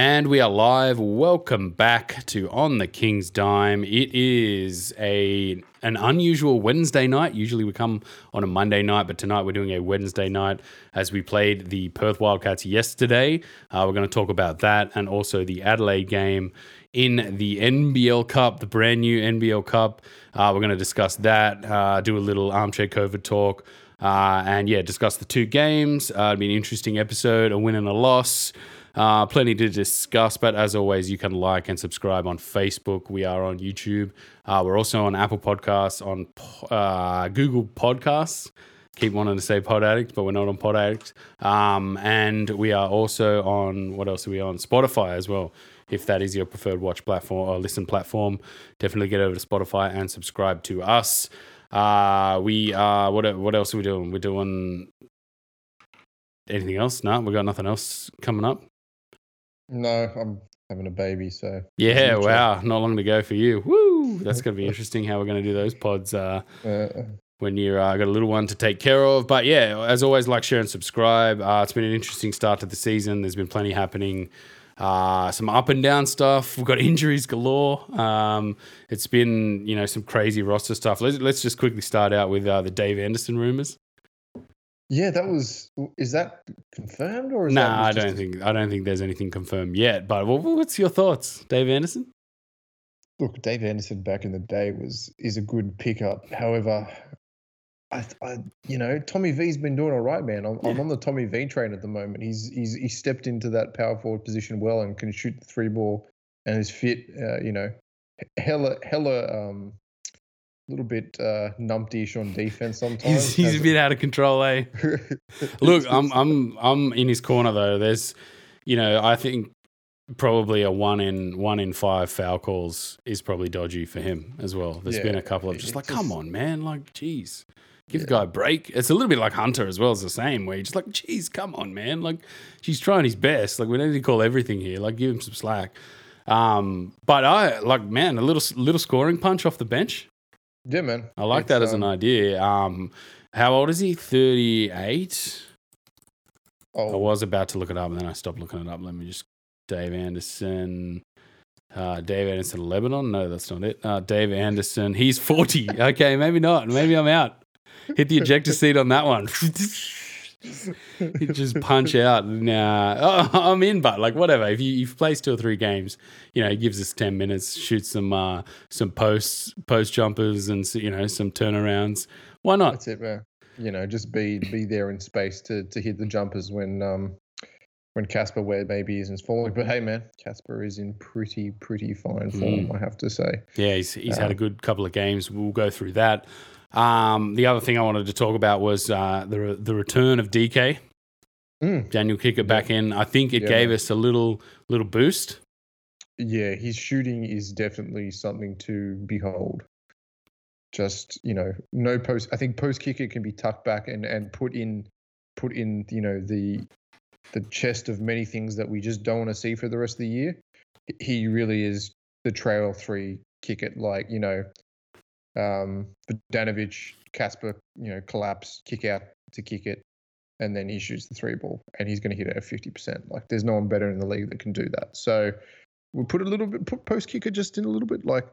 And we are live. Welcome back to On the King's Dime. It is a an unusual Wednesday night. Usually we come on a Monday night, but tonight we're doing a Wednesday night as we played the Perth Wildcats yesterday. Uh, we're going to talk about that and also the Adelaide game in the NBL Cup, the brand new NBL Cup. Uh, we're going to discuss that, uh, do a little armchair COVID talk, uh, and yeah, discuss the two games. Uh, it'll be an interesting episode, a win and a loss. Uh, plenty to discuss, but as always, you can like and subscribe on Facebook. We are on YouTube. Uh, we're also on Apple Podcasts, on uh, Google Podcasts. Keep wanting to say Pod Addict, but we're not on Pod Addict. Um, and we are also on, what else are we on? Spotify as well. If that is your preferred watch platform or listen platform, definitely get over to Spotify and subscribe to us. Uh, we uh, what what else are we doing? We're doing anything else? No, we got nothing else coming up. No, I'm having a baby, so Yeah, wow, not long to go for you. Woo! That's going to be interesting how we're going to do those pods uh, Uh, when you've uh, got a little one to take care of. But yeah, as always, like, share, and subscribe. Uh, it's been an interesting start to the season. There's been plenty happening. Uh, some up and down stuff. We've got injuries galore. Um, it's been you know some crazy roster stuff. Let's let's just quickly start out with uh, the Dave Anderson rumors. Yeah, that was. Is that confirmed or is Nah, I don't think I don't think there's anything confirmed yet. But what's your thoughts, Dave Anderson? Look, Dave Anderson back in the day was is a good pickup. However, I, I you know, Tommy V's been doing all right, man. I'm, I'm on the Tommy V train at the moment. He's he's he stepped into that power forward position well and can shoot the three ball and is fit. Uh, you know, hella hella um, little bit uh, numpty-ish on defense sometimes. He's, he's a bit out of control, eh? Look, I'm I'm I'm in his corner though. There's, you know, I think probably a one in one in five foul calls is probably dodgy for him as well. There's been a couple of just like, come on, man, like, geez, give the guy a break. It's a little bit like Hunter as well. It's the same way. Just like, geez, come on, man, like, she's trying his best. Like, we don't need to call everything here. Like, give him some slack. Um, but I like, man, a little little scoring punch off the bench. Yeah, man. I like It's, that as an um, idea. Um, how old is he? Thirty eight. Oh. I was about to look it up and then I stopped looking it up. Let me just Dave Anderson. Uh, Dave Anderson, Lebanon? No, that's not it. Uh, Dave Anderson, he's 40. Okay, maybe not. Maybe I'm out. Hit the ejector seat on that one. you just punch out. Nah, oh, I'm in, but like whatever. If you if plays two or three games, you know, it gives us 10 minutes, shoots some uh, some posts, post jumpers, and you know some turnarounds. Why not? That's it, man. You know, just be be there in space to to hit the jumpers when um when Casper Ware maybe isn't falling. But hey, man, Casper is in pretty pretty fine form, I have to say. Yeah, he's, he's had a Um, good couple of games. We'll go through that. Um, the other thing I wanted to talk about was uh, the the return of DK. Mm. Daniel Kickert back in. I think it Yeah, gave us a little little boost. Yeah, his shooting is definitely something to behold. Just you know, no post. I think post Kickert can be tucked back and and put in put in you know the the chest of many things that we just don't want to see for the rest of the year. He really is the trail three kick it like you know, um, Danovich, Casper, you know, collapse, kick out to Kickert, and then he shoots the three ball, and he's going to hit it at fifty percent. Like there's no one better in the league that can do that. So we put a little bit put post Kickert just in a little bit. Like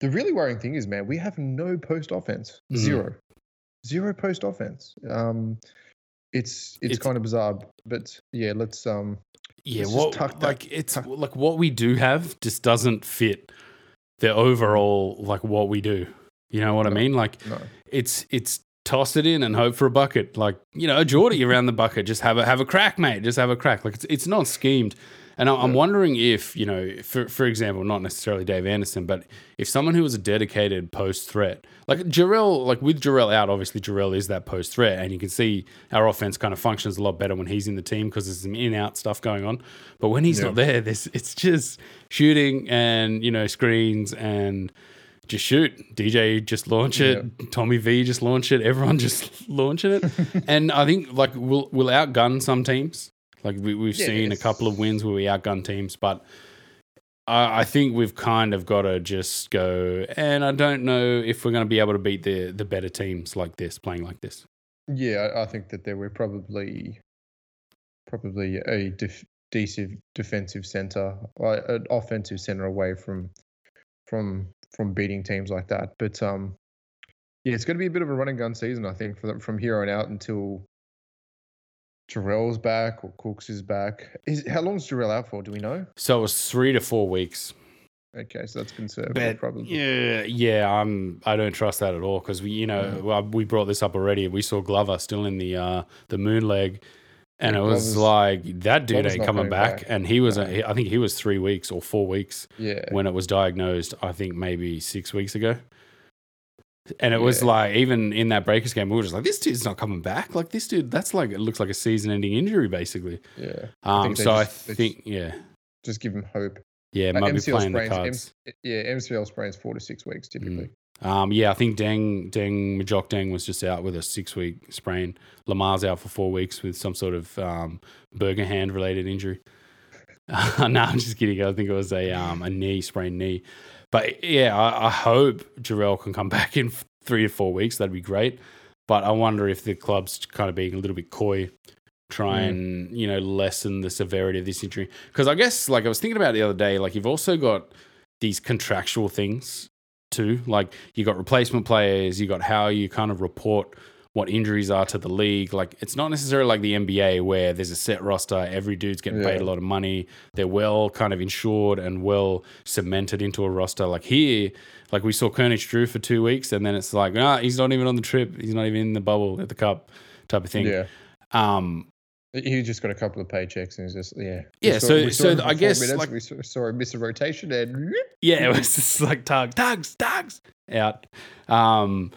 the really worrying thing is, man, we have no post offense, Mhm. zero, zero post offense. Um, it's it's, It's- kind of bizarre, but yeah, let's um Yeah, Let's what that- like it's tuck- like what we do have just doesn't fit the overall like what we do. You know what I mean? Like no. it's it's toss it in and hope for a bucket. Like you know, Geordie around the bucket, just have a have a crack, mate. Just have a crack. Like it's it's not schemed. And I'm Yeah. wondering if you know, for for example, not necessarily Dave Anderson, but if someone who was a dedicated post threat, like Jarell, like with Jarell out, obviously Jarell is that post threat, and you can see our offense kind of functions a lot better when he's in the team because there's some in out stuff going on. But when he's Yeah. not there, there's it's just shooting and you know screens and just shoot. DJ just launch it. Tommy V just launch it. Everyone just launching it. and I think like we'll we'll outgun some teams. Like we, we've Yeah, seen a couple of wins where we outgun teams, but I, I think we've kind of got to just go. And I don't know if we're going to be able to beat the the better teams like this, playing like this. Yeah, I- think that there were probably probably a def- decent defensive center, an offensive center away from from from beating teams like that. But um, yeah, it's going to be a bit of a run and gun season, I think, from from here on out until Jarell's back or Cooks is back. Is how long's Jarell out for? Do we know? So it was three to four weeks. Okay, so that's conservative, But probably. yeah, yeah, I'm. I don't trust that at all because we, you know, Mm. well, we brought this up already. We saw Glover still in the uh the moon leg, and it was like that dude ain't coming back. back. And he was, No. I think he was three weeks or four weeks Yeah, when it was diagnosed. I think maybe six weeks ago. And it was like, even in that Breakers game, we were just like, this dude's not coming back. Like, this dude, that's like, it looks like a season ending injury, basically. yeah. Um, think so I just- they think, yeah, Just give him hope. yeah, Like might be MCL playing the sprains, cards. M- yeah, MCL sprains four to six weeks typically. Um, yeah, I think Deng Deng Majok Deng was just out with a six week sprain. Lamar's out for four weeks with some sort of um, burger hand related injury. no, I'm just kidding. I think it was a um, a knee sprained knee. But yeah, I, I hope Jarell can come back in three to four weeks. That'd be great. But I wonder if the club's kind of being a little bit coy, try Mm. and you know lessen the severity of this injury. Because I guess like I was thinking about the other day, like you've also got these contractual things too. Like you got replacement players, you got how you kind of report what injuries are to the league. Like it's not necessarily like the NBA where there's a set roster, every dude's getting paid a lot of money. They're well kind of insured and well cemented into a roster. Like here, like we saw Kernich Drew for two weeks, and then it's like, ah, he's not even on the trip. He's not even in the bubble at the cup type of thing. Yeah, Um, he just got a couple of paychecks and he's just yeah. Yeah, saw- so- so I guess, minutes, like- we saw, saw him miss a rotation and Yeah, it was just like tug, tugs, tugs out. Um,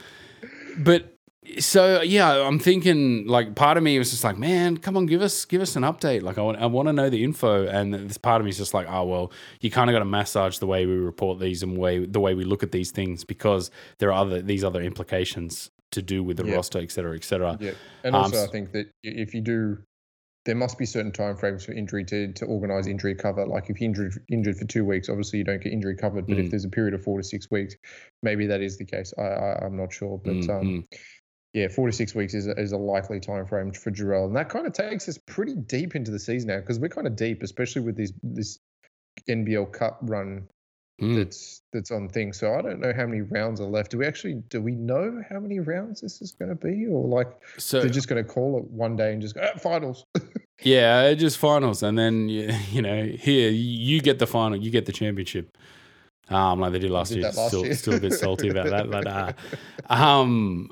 but so yeah, I'm thinking like part of me was just like, man, come on, give us give us an update. Like I want I want to know the info, and this part of me is just like, oh well, you kind of got to massage the way we report these and way the way we look at these things because there are other these other implications to do with the Yeah. roster, et cetera, et cetera. yeah. And Um, also, I think that if you do, there must be certain timeframes for injury to to organize injury cover. Like if you're injured injured for two weeks, obviously you don't get injury covered. But Mm. if there's a period of four to six weeks, maybe that is the case. I, I I'm not sure, but Mm, um, mm. yeah, four to six weeks is a, is a likely time frame for Jarell, and that kind of takes us pretty deep into the season now because we're kind of deep, especially with this this NBL Cup run Mm. that's that's on things. So I don't know how many rounds are left. Do we actually do we know how many rounds this is going to be, or like So they're just going to call it one day and just go ah, finals? Yeah, just finals, and then you, you know here you get the final, you get the championship. Um, like they did last Did year. last still, year. still a bit salty about that, but uh, um,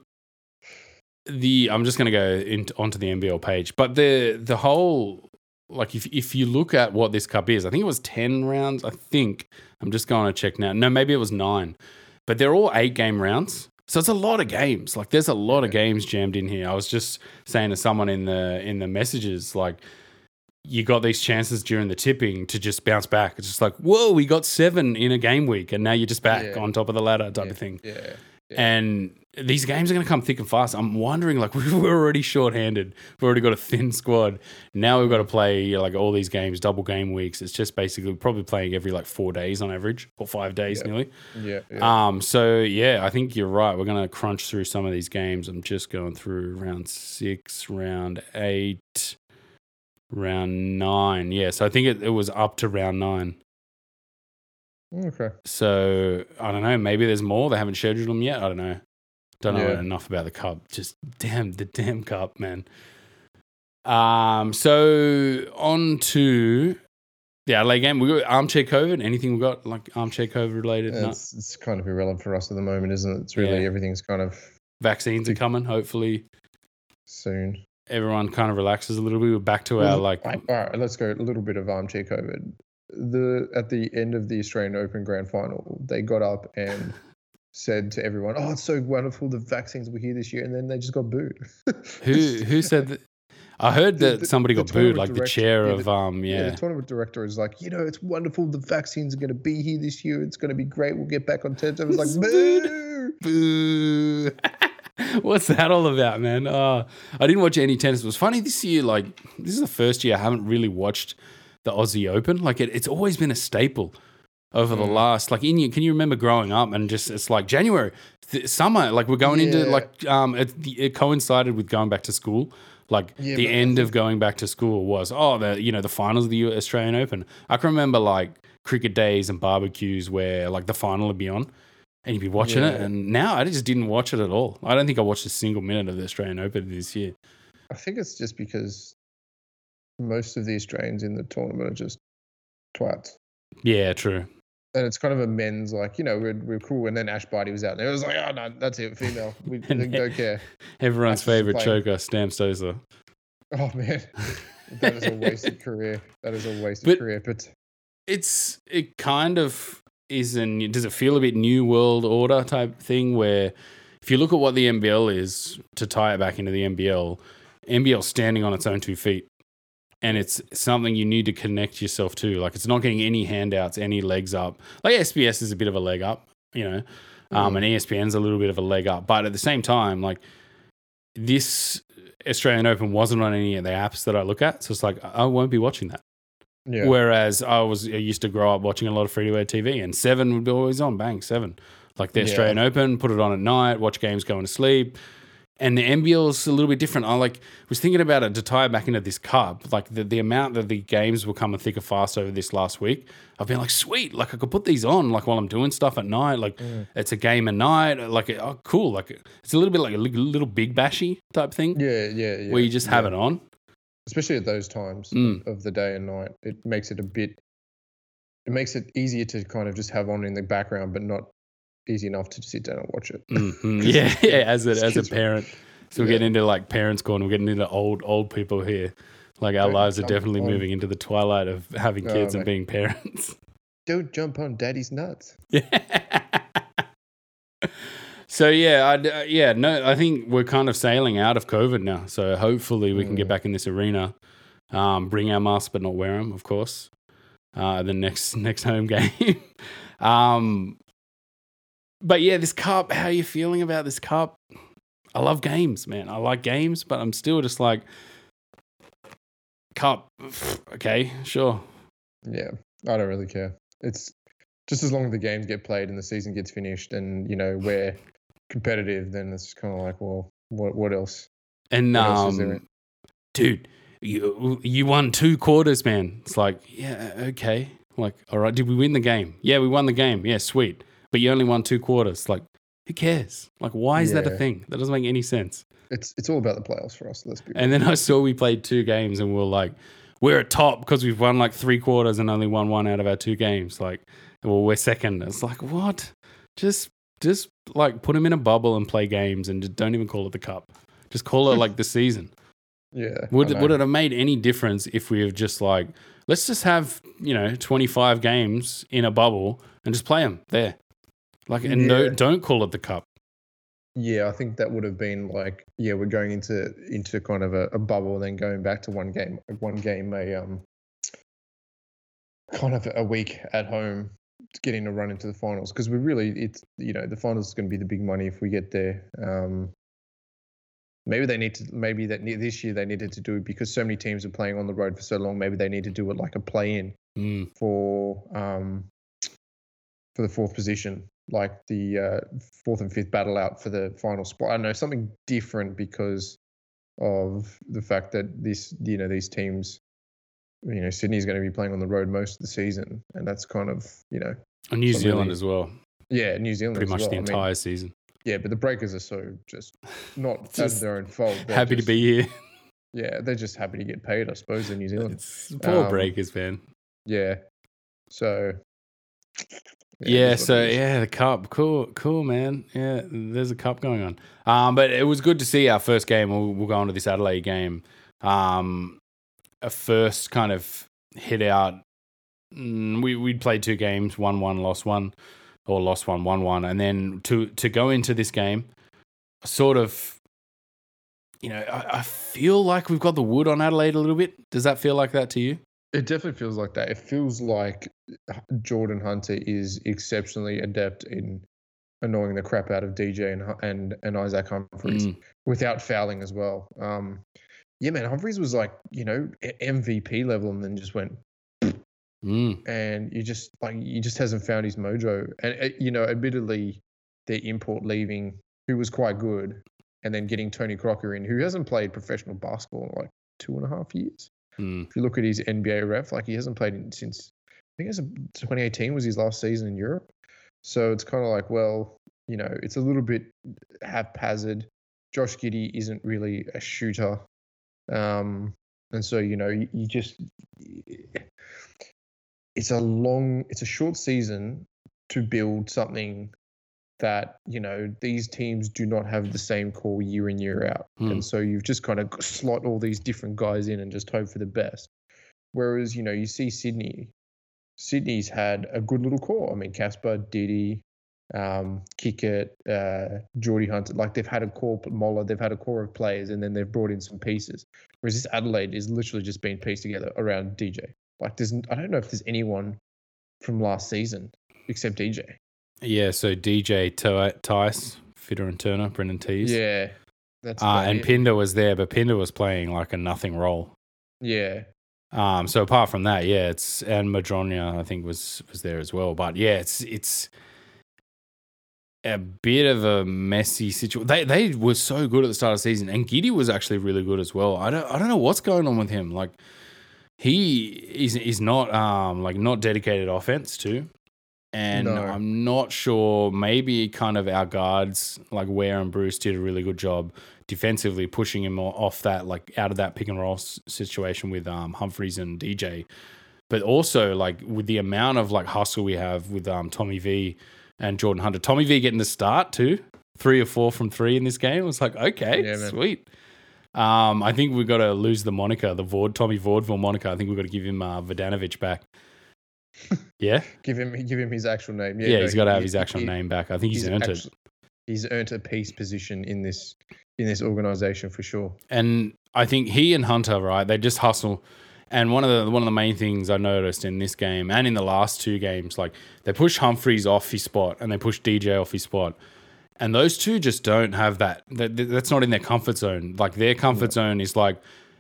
the I'm just gonna go into onto the NBL page, but the the whole like if if you look at what this cup is, I think it was ten rounds. I think I'm just going to check now. No, maybe it was nine, but they're all eight game rounds. So it's a lot of games. Like there's a lot of games jammed in here. I was just saying to someone in the in the messages like you got these chances during the tipping to just bounce back. It's just like, whoa, we got seven in a game week, and now you're just back Yeah. on top of the ladder type yeah, of thing. Yeah. Yeah. And these games are going to come thick and fast. I'm wondering, like, we're already shorthanded. We've already got a thin squad. Now we've got to play like all these games, double game weeks. It's just basically probably playing every like four days on average, or five days Yeah. nearly. Yeah. yeah. Um, so yeah, I think you're right. We're gonna crunch through some of these games. I'm just going through round six, round eight, round nine. Yeah, so I think it, it was up to round nine. Okay. So I don't know. Maybe there's more. They haven't scheduled them yet. I don't know. Don't know Yeah. enough about the cup. Just damn the damn cup, man. Um. So on to the Adelaide game. We got armchair COVID. Anything we got like armchair COVID related? No. It's, it's kind of irrelevant for us at the moment, isn't it? It's really Yeah. everything's kind of Vaccines are coming. Hopefully, soon. everyone kind of relaxes a little bit. We're back to our like. All right, let's go a little bit of armchair COVID. The at the end of the Australian Open Grand Final, they got up and said to everyone, "Oh, it's so wonderful the vaccines were here this year," and then they just got booed. Who who said that? I heard that the- somebody the got booed, like the chair yeah, of um yeah. yeah. the tournament director is like, you know, it's wonderful. The vaccines are going to be here this year. It's going to be great. We'll get back on tennis. I was like, boo. Boo. What's that all about, man? Uh, I didn't watch any tennis. It was funny this year. Like this is the first year I haven't really watched the Aussie Open. Like it, it's always been a staple over the Mm. last. Like in you, can you remember growing up and just it's like January, th- summer. Like we're going into like um, it, it coincided with going back to school Like Yeah, the end of going back to school was oh the you know the finals of the Australian Open. I can remember like cricket days and barbecues where like the final would be on, and you'd be watching it. And now I just didn't watch it at all. I don't think I watched a single minute of the Australian Open this year. I think it's just because most of the Australians in the tournament are just twats. Yeah, true. And it's kind of a men's like, you know, we're, we're cool. And then Ash Barty was out there. It was like, oh, no, that's it, female. We don't care. Everyone's favorite playing. choker, Stam Stosur. Oh, man. that is a wasted career. That is a wasted But- career. But it's it kind of is an does it feel a bit new world order type thing where if you look at what the NBL is to tie it back into the NBL, NBL standing on its own two feet. And it's something you need to connect yourself to. Like it's not getting any handouts, any legs up. Like SBS is a bit of a leg up, you know, um, Mm. and ESPN's a little bit of a leg up. But at the same time, like this Australian Open wasn't on any of the apps that I look at, so it's like I won't be watching that. yeah. Whereas I was I used to grow up watching a lot of free to air TV, and Seven would be always on. Bang Seven, like the Yeah. Australian Open, put it on at night, watch games going to sleep. And the NBL is a little bit different. I like was thinking about it to tie back into this cup. Like the, the amount that the games were coming thick and fast over this last week. I've been like, sweet, like I could put these on like while I'm doing stuff at night. Like Mm. it's a game at night. Like oh, cool. Like it's a little bit like a little big bashy type thing yeah, yeah, yeah. where you just have yeah. it on. especially at those times Mm. of the day and night. It makes it a bit. It makes it easier to kind of just have on in the background, but not easy enough to sit down and watch it. Mhm. Yeah, yeah. As a as a parent, so we're Yeah. getting into like parents corner. We're getting into old old people here. Like our Don't lives are definitely on- moving into the twilight of having Oh, kids and being parents. Don't jump on daddy's nuts. Yeah. so yeah, I'd, uh, yeah, no, I think we're kind of sailing out of COVID now. So hopefully we can get Mm. back in this arena, um, bring our masks but not wear them, of course. Uh, the next next home game. um, but yeah, this cup. How are you feeling about this cup? I love games, man. I like games, but I'm still just like cup. Okay, sure. Yeah, I don't really care. It's just as long as the games get played and the season gets finished, and you know we're competitive, then it's kind of like, well, what what else? And What um, there? dude, you you won two quarters, man. It's like, yeah, okay. Like, all right, did we win the game? Yeah, we won the game. Yeah, sweet. But you only won two quarters. Like, who cares? Like, why is that a thing? That doesn't make any sense. It's it's all about the playoffs for us. Let's be. And then I saw we played two games and we are like, we're at top because we've won like three quarters and only won one out of our two games. Like, well, we're second. It's like, what? Just, just like put them in a bubble and play games and just don't even call it the cup. Just call it like the season. yeah. Would would it have made any difference if we have just like let's just have you know twenty five games in a bubble and just play them there, like and no Yeah. don't call it the cup. Yeah, I think that would have been like, yeah, we're going into into kind of a, a bubble, and then going back to one game, one game, a um, kind of a week at home, getting a run into the finals because we really, it's you know, the finals is going to be the big money if we get there. Um, maybe they need to, maybe that this year they needed to do it because so many teams are playing on the road for so long. Maybe they need to do it like a play in Mm, for um for the fourth position, like the uh, fourth and fifth battle out for the final spot. I don't know something different because of the fact that this you know these teams, you know Sydney's going to be playing on the road most of the season, and that's kind of you know and New Zealand really- as well, yeah New Zealand pretty as much well. the I mean, entire season. yeah, but the Breakers are so just not Just their own fault. They're Happy just- to be here. Yeah, they're just happy to get paid. I suppose in New Zealand. It's poor Um, breakers, man. Yeah, so. Yeah, so yeah, the cup, cool, cool, man. Yeah, there's a cup going on. Um, but it was good to see our first game. We'll, we'll go on to this Adelaide game. Um, a first kind of hit out. Mm, we'd played two games, one one, lost one, or lost one, one one, and then to to go into this game, sort of. You know, I, I feel like we've got the wood on Adelaide a little bit. Does that feel like that to you? It definitely feels like that. It feels like Jordan Hunter is exceptionally adept in annoying the crap out of DJ and and, and Isaac Humphries Mm, without fouling as well. Um, yeah, man, Humphries was like you know MVP level, and then just went, mm, and you just like he just hasn't found his mojo. And uh, you know, admittedly, their import leaving, who was quite good, and then getting Tony Crocker in, who hasn't played professional basketball in like two and a half years. Mm. If you look at his NBA ref, like he hasn't played in, since I think it's 2018 was his last season in Europe. So it's kind of like, well, you know, it's a little bit haphazard. Josh Giddey isn't really a shooter. Um, and so, you know, you, you just, it's a long, it's a short season to build something that, you know, these teams do not have the same core year in, year out. Hmm. And so you've just kind of slot all these different guys in and just hope for the best. Whereas, you know, you see Sydney, Sydney's had a good little core. I mean, Casper, Didi, um, Kickert, uh, Geordie Hunter, like they've had a core, Moller, they've had a core of players, and then they've brought in some pieces. Whereas this Adelaide is literally just being pieced together around DJ. Like, there's, I don't know if there's anyone from last season except DJ. Yeah, so DJ, Ty- Tice, Fitter and Turner, Brendan Teys. Yeah, that's Uh, and it. Pinder was there, but Pinder was playing like a nothing role. Yeah, Um, so apart from that, yeah, it's and Madronia I think was was there as well. But yeah, it's it's a bit of a messy situation. They they were so good at the start of the season, and Giddey was actually really good as well. I don't I don't know what's going on with him. Like he is is not um like not dedicated offense too. And No. I'm not sure. Maybe kind of our guards like Ware and Bruce did a really good job defensively pushing him off that like out of that pick and roll situation with um Humphries and DJ. But also like with the amount of like hustle we have with um Tommy V and Jordan Hunter. Tommy V getting the start too, three or four from three in this game. It was like okay, Yeah, sweet. Um, I think we've got to lose the moniker, the Vord Tommy Vaudeville moniker. I think we've got to give him uh, Vodanovich back. Yeah, give him give him his actual name. Yeah, yeah, no, he's got to have his actual he- name back. I think he's, earned it. He's earned a peace position in this in this organization for sure. and I think he and Hunter, right? They just hustle. And one of the one of the main things I noticed in this game and in the last two games, like they push Humphries off his spot and they push DJ off his spot, and those two just don't have that. that that's not in their comfort zone. Like their comfort zone is like,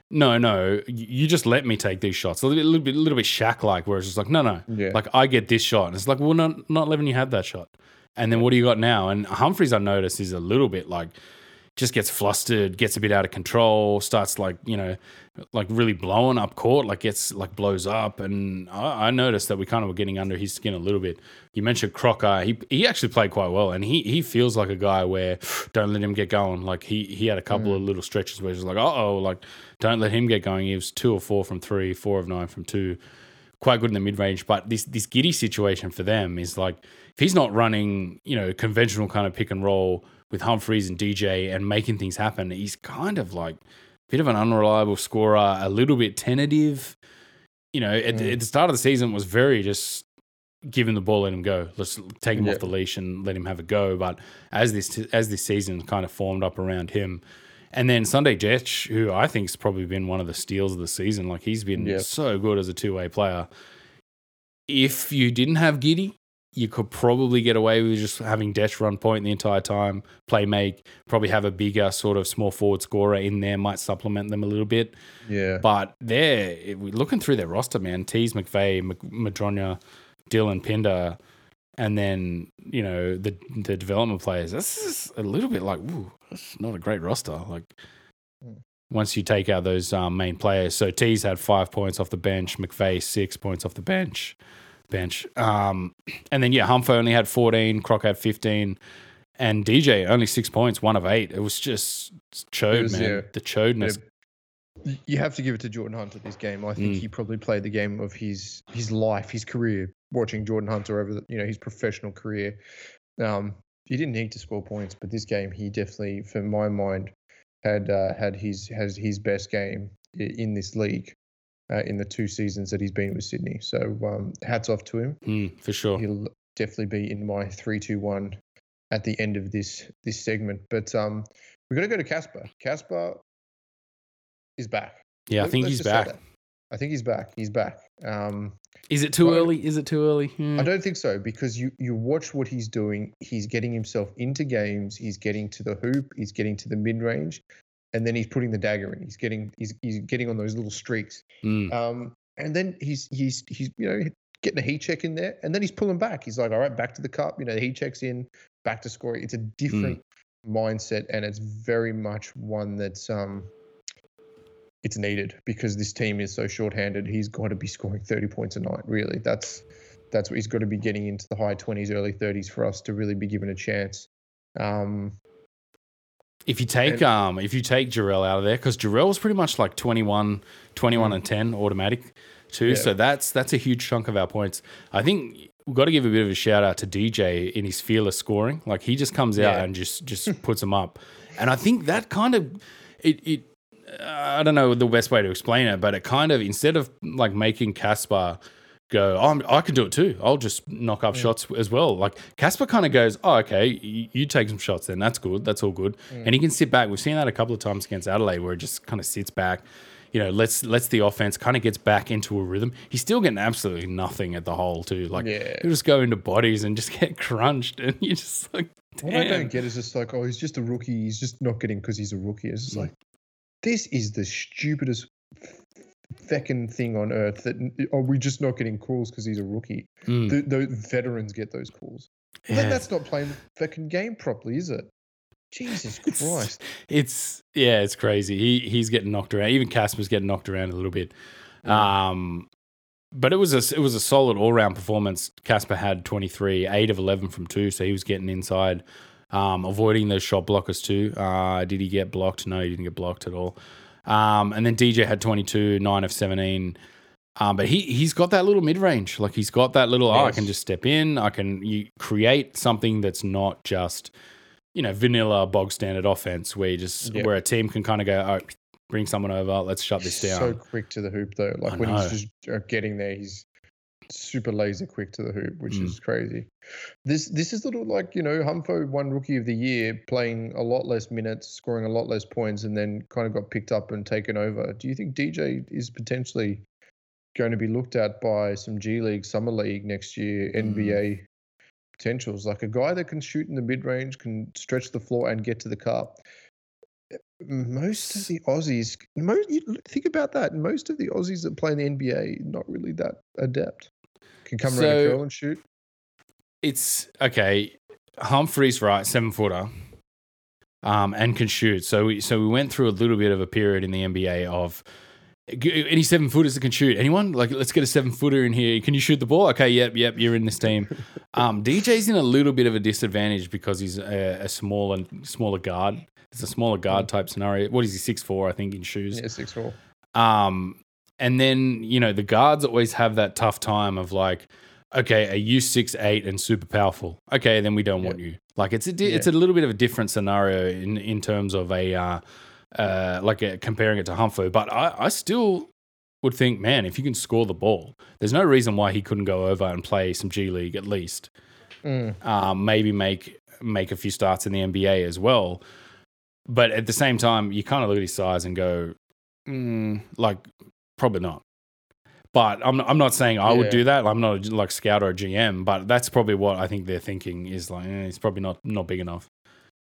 no, no, you just let me take these shots. A little bit, little bit, little bit Shaq like, where it's just like, no, no, Yeah. like I get this shot. And it's like, well, not not letting you have that shot. And then what do you got now? And Humphries, I noticed, is a little bit like just gets flustered, gets a bit out of control, starts like, you know, like really blowing up court, like gets like blows up. And I, I noticed that we kind of were getting under his skin a little bit. You mentioned Crocker. He he actually played quite well. And he he feels like a guy where don't let him get going. Like he he had a couple of little stretches where he's like, uh oh, like don't let him get going. He was two or four from three, four of nine from two. Quite good in the mid range. But this this Giddey situation for them is like if he's not running, you know, conventional kind of pick and roll with Humphries and DJ and making things happen, he's kind of like a bit of an unreliable scorer, a little bit tentative. You know, at, Mm. at the start of the season was very just give him the ball, let him go. Let's take him Yeah. off the leash and let him have a go. But as this as this season kind of formed up around him, and then Sunday Dech, who I think has probably been one of the steals of the season, like he's been Yeah. so good as a two way player. If you didn't have Giddey, you could probably get away with just having Dech run point the entire time, play make, probably have a bigger sort of small forward scorer in there, might supplement them a little bit. Yeah. But they're we're looking through their roster, man. Teys, McVeigh, Mc- Madronia, Dylan Pinder, and then you know the the development players. This is a little bit like, ooh, that's not a great roster. Like Mm. once you take out those um, main players, so Teys had five points off the bench, McVeigh six points off the bench, bench, um, and then yeah, Humphrey only had fourteen, Croc had fifteen. And DJ only six points, one of eight. It was just chode, was, man. yeah. The chodeness. Y- You have to give it to Jordan Hunter this game. I think Mm. he probably played the game of his his life, his career. Watching Jordan Hunter over the, you know his professional career, um, he didn't need to score points, but this game he definitely, for my mind, had uh, had his has his best game in this league uh, in the two seasons that he's been with Sydney. So um, hats off to him. Mm, for sure. He'll definitely be in my three, two, one at the end of this this segment. But um, we're gonna go to Casper. Casper is back. Yeah, I think he's back. I think he's back. He's back. Um, Is it too early? Is it too early? Hmm. I don't think so because you you watch what he's doing. He's getting himself into games. He's getting to the hoop. He's getting to the mid range, and then he's putting the dagger in. He's getting he's he's getting on those little streaks. Mm, Um, and then he's he's he's you know getting a heat check in there, and then he's pulling back. He's like, all right, back to the cup. You know, the heat checks in, back to scoring. It's a different mindset, and it's very much one that's um, it's needed because this team is so shorthanded. He's got to be scoring 30 points a night. Really, that's that's what he's got to be getting into the high 20s, early 30s for us to really be given a chance. Um, if you take and, um if you take Jarell out of there, because Jarell's pretty much like 21, 21 mm. and 10 automatic too. Yeah. So that's that's a huge chunk of our points. I think we've got to give a bit of a shout out to DJ in his fearless scoring. Like he just comes out yeah. and just just puts them up. And I think that kind of it it I don't know the best way to explain it, but it kind of instead of like making Casper go, oh, i can do it too. I'll just knock up yeah. shots as well. Like Casper kind of goes, oh, okay, you, you, take some shots then. That's good. That's all good. Mm. And he can sit back. We've seen that a couple of times against Adelaide where it just kind of sits back. You know, lets lets the offense kind of gets back into a rhythm. He's still getting absolutely nothing at the hole too. Like yeah. he'll just go into bodies and just get crunched, and you just like. Damn. What I don't get is just like, oh, he's just a rookie. He's just not getting because he's a rookie. It's just mm. like, this is the stupidest feckin' thing on earth that are oh, we just not getting calls because he's a rookie. Mm. The, the, veterans get those calls. Yeah. Then that's not playing the feckin' game properly, is it? Jesus Christ! It's, it's, yeah, it's crazy. He he's getting knocked around. Even Casper's getting knocked around a little bit. Mm. Um, but it was a it was a solid all round performance. Casper had twenty three, eight of eleven from two, so he was getting inside, um, avoiding those shot blockers too. Uh, did he get blocked? No, he didn't get blocked at all. Um, and then DJ had 22, 9 of 17. Um, but he he's got that little mid range. Like he's got that little. Yes. Oh, I can just step in. I can you create something that's not just you know vanilla bog standard offense where you just yep. where a team can kind of go, oh, bring someone over. Let's shut this down. So quick to the hoop though. Like I when know. he's just uh, getting there, he's super laser quick to the hoop, which mm. is crazy. This this is a little like you know Humfo won Rookie of the Year, playing a lot less minutes, scoring a lot less points, and then kind of got picked up and taken over. Do you think DJ is potentially going to be looked at by some G League, Summer League next year, mm. NBA potentials? Like a guy that can shoot in the mid range, can stretch the floor and get to the cup most of the Aussies, most, think about that. Most of the Aussies that play in the NBA, not really that adept. Can come so, around a curl and shoot. It's okay. Humphrey's right, seven footer, um, and can shoot. So we so we went through a little bit of a period in the NBA of any seven footers that can shoot. Anyone? Like, let's get a seven footer in here. Can you shoot the ball? Okay, yep, yep. You're in this team. Um, DJ's in a little bit of a disadvantage because he's a, a smaller smaller guard. It's a smaller guard type scenario. What is he? Six four, I think, in shoes. Yeah, six four. Um, and then you know the guards always have that tough time of like, okay, are you six eight and super powerful? Okay, then we don't want you. Like it's a di- yeah. it's a little bit of a different scenario in in terms of a uh, uh like a, comparing it to Humphrey, but I I still would think, man, if you can score the ball, there's no reason why he couldn't go over and play some G League at least. Mm. Um, maybe make make a few starts in the NBA as well. But at the same time, you kind of look at his size and go, mm, like, probably not. But I'm, I'm not saying I yeah. would do that. I'm not a, like scout or a GM, but that's probably what I think they're thinking is like, eh, it's probably not not big enough.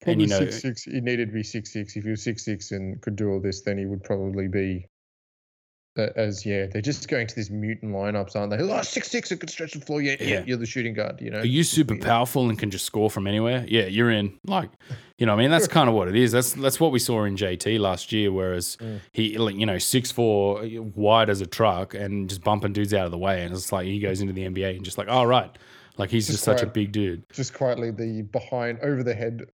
Probably and you know, six six. He needed to be six six. If he was six six and could do all this, then he would probably be as yeah, they're just going to these mutant lineups, aren't they? Oh, six six, it could stretch the floor. Yeah, yeah, yeah, you're the shooting guard. You know, are you super powerful and can just score from anywhere? Yeah, you're in. Like, you know, I mean, that's kind of what it is. That's that's what we saw in JT last year. Whereas mm. he, you know, six four, wide as a truck, and just bumping dudes out of the way, and it's like he goes into the NBA and just like, oh right, like he's just, just such a big dude. Just quietly, the behind over the head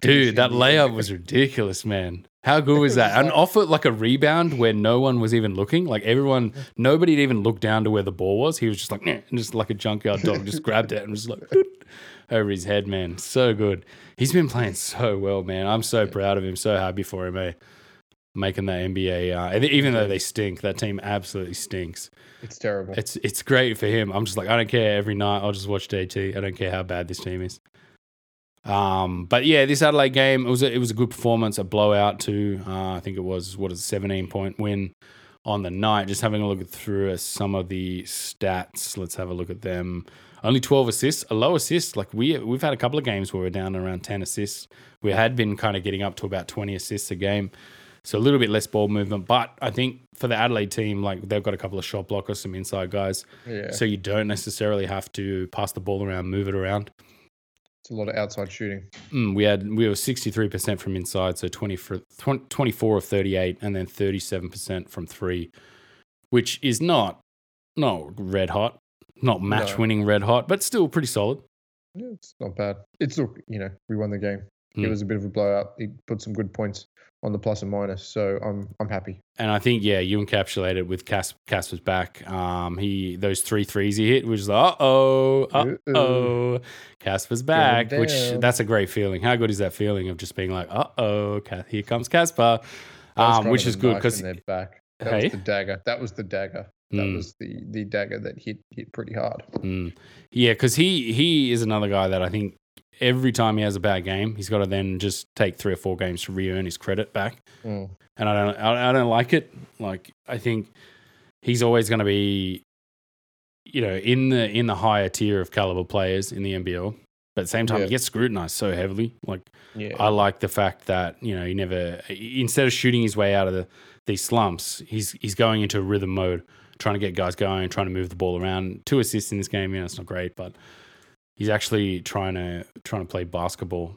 Dude, that layup was ridiculous, man. How good was that? And off it like a rebound where no one was even looking. Like everyone, nobody even looked down to where the ball was. He was just like, and just like a junkyard dog, just grabbed it and was like over his head, man. So good. He's been playing so well, man. I'm so proud of him. So happy for him, eh? Making that NBA. Uh, even though they stink, that team absolutely stinks. It's terrible. It's it's great for him. I'm just like, I don't care. Every night, I'll just watch JT. I don't care how bad this team is. Um, but yeah, this Adelaide game it was a, it was a good performance, a blowout too. Uh, I think it was what is a 17 point win on the night. Just having a look through some of the stats. Let's have a look at them. Only 12 assists, a low assist. Like we we've had a couple of games where we're down around 10 assists. We had been kind of getting up to about 20 assists a game. So a little bit less ball movement, but I think for the Adelaide team, like they've got a couple of shot blockers, some inside guys. Yeah. So you don't necessarily have to pass the ball around, move it around. It's a lot of outside shooting. Mm, we had we were sixty three percent from inside, so 20 for, 24 of thirty eight, and then thirty seven percent from three, which is not not red hot, not match No. winning red hot, but still pretty solid. Yeah, it's not bad. It's look, you know, we won the game. It Mm. was a bit of a blowout. It put some good points on the plus and minus, so I'm I'm happy. And I think yeah, you encapsulated with Cas- Casper's back. Um, he those three threes he hit, which is uh oh, uh oh, Casper's back. Which that's a great feeling. How good is that feeling of just being like, uh oh, here comes Casper, um, which is good because their back. That Hey? was the dagger. That was the dagger. That Mm. was the the dagger that hit hit pretty hard. Mm. Yeah, because he he is another guy that I think every time he has a bad game, he's got to then just take three or four games to re-earn his credit back, Mm. and I don't I, I don't like it. Like I think he's always going to be, you know, in the in the higher tier of caliber players in the NBL. But at the same time, Yeah. he gets scrutinized so heavily. Like Yeah. I like the fact that you know he never instead of shooting his way out of the these slumps, he's he's going into a rhythm mode, trying to get guys going, trying to move the ball around. Two assists in this game, you know, it's not great, but he's actually trying to trying to play basketball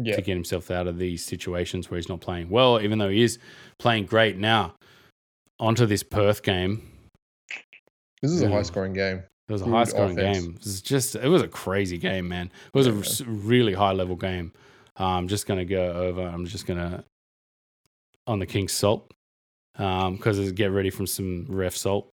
yeah. to get himself out of these situations where he's not playing well, even though he is playing great now. Onto this Perth game. This is a Mm. high scoring game. It was a Good high scoring offense. game. It was just it was a crazy game, man. It was a Yeah. s- really high level game. Uh, I'm just gonna go over. I'm just gonna on the King's salt because get ready from some ref salt.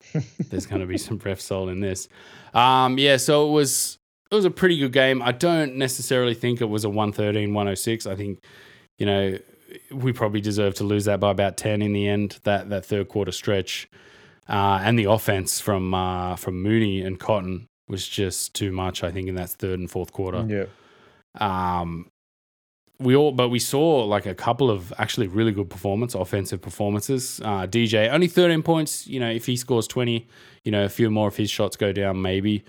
There's gonna be some ref salt in this. Um, yeah, so it was it was a pretty good game. I don't necessarily think it was a 113, 106. I think you know we probably deserve to lose that by about 10 in the end. That that third quarter stretch uh, and the offense from uh, from Mooney and Cotton was just too much. I think in that third and fourth quarter. yeah. Um, we all, but we saw like a couple of actually really good performance, offensive performances. Uh, DJ only 13 points. You know, if he scores 20, you know, a few more of his shots go down, maybe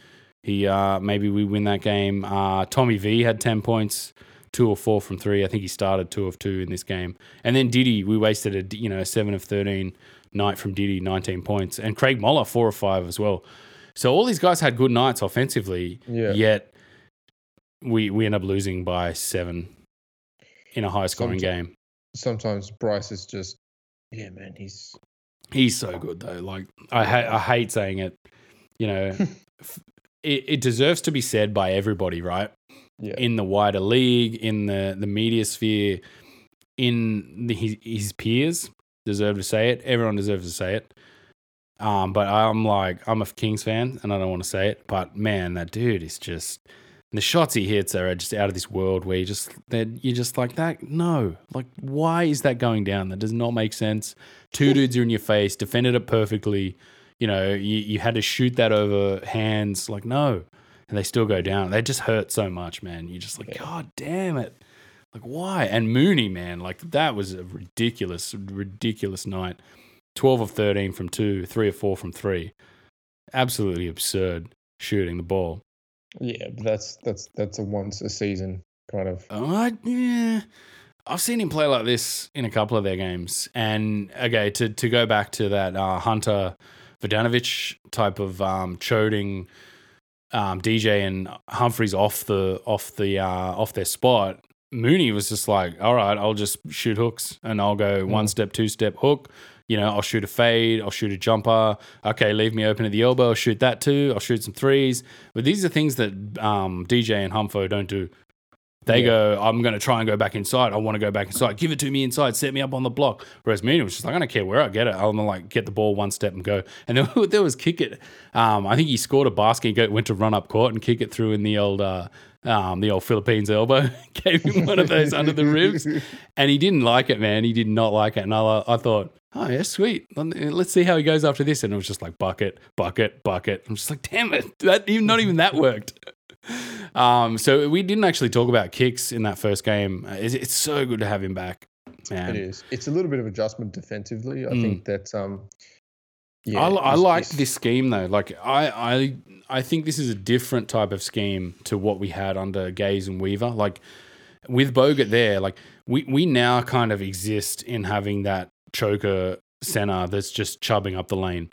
he, uh, maybe we win that game. Uh, Tommy V had 10 points, two or four from three. I think he started two of two in this game. And then Didi, we wasted a, you know, a seven of 13 night from Didi, 19 points, and Craig Moller four or five as well. So all these guys had good nights offensively. Yeah. Yet we we end up losing by seven in a high scoring game. Sometimes Bryce is just yeah, man, he's He's so good though. Like I ha- I hate saying it. You know, it, it deserves to be said by everybody, right? yeah. In the wider league, in the the media sphere, in the, his, his peers deserve to say it. Everyone deserves to say it. Um, but I'm like, I'm a Kings fan, and I don't want to say it, but man, that dude is just the shots he hits are just out of this world. Where you just that you're just like that. No, like why is that going down? That does not make sense. Two dudes are in your face, defended it perfectly. You know, you, you had to shoot that over hands. Like no, and they still go down. They just hurt so much, man. You're just like, Yeah. God damn it. Like why? And Mooney, man, like that was a ridiculous, ridiculous night. 12 of 13 from two, three or four from three. Absolutely absurd shooting the ball. yeah, but that's that's that's a once a season kind of Uh, yeah. I've seen him play like this in a couple of their games. And okay, to, to go back to that uh, Hunter Vodanovich type of um, choding um, DJ and Humphries off the off the uh, off their spot. Mooney was just like, all right, I'll just shoot hooks and I'll go one Mm. step, two step hook. You know, I'll shoot a fade, I'll shoot a jumper. Okay, leave me open at the elbow, I'll shoot that too. I'll shoot some threes. But these are things that um, DJ and Humfo don't do. They Yeah. go, I'm going to try and go back inside. I want to go back inside. Give it to me inside. Set me up on the block. Whereas Mooney was just like, I don't care where I get it. I'm gonna like get the ball one step and go. And then there was Kickert. Um, I think he scored a basket. He went to run up court and kick it through in the old, uh, um, the old Philippines elbow. Gave him one of those under the ribs, and he didn't like it, man. He did not like it. And I, I thought, oh yeah, sweet. Let's see how he goes after this. And it was just like bucket, bucket, bucket. I'm just like, damn it, that even not even that worked. Um, so we didn't actually talk about kicks in that first game. Uh, It's, it's so good to have him back, man. It is. It's a little bit of adjustment defensively. I Mm. think that um yeah, I, I he's- this scheme though. Like I, I, I think this is a different type of scheme to what we had under Gaze and Weaver. Like with Bogut there, like we we now kind of exist in having that choker center that's just chubbing up the lane.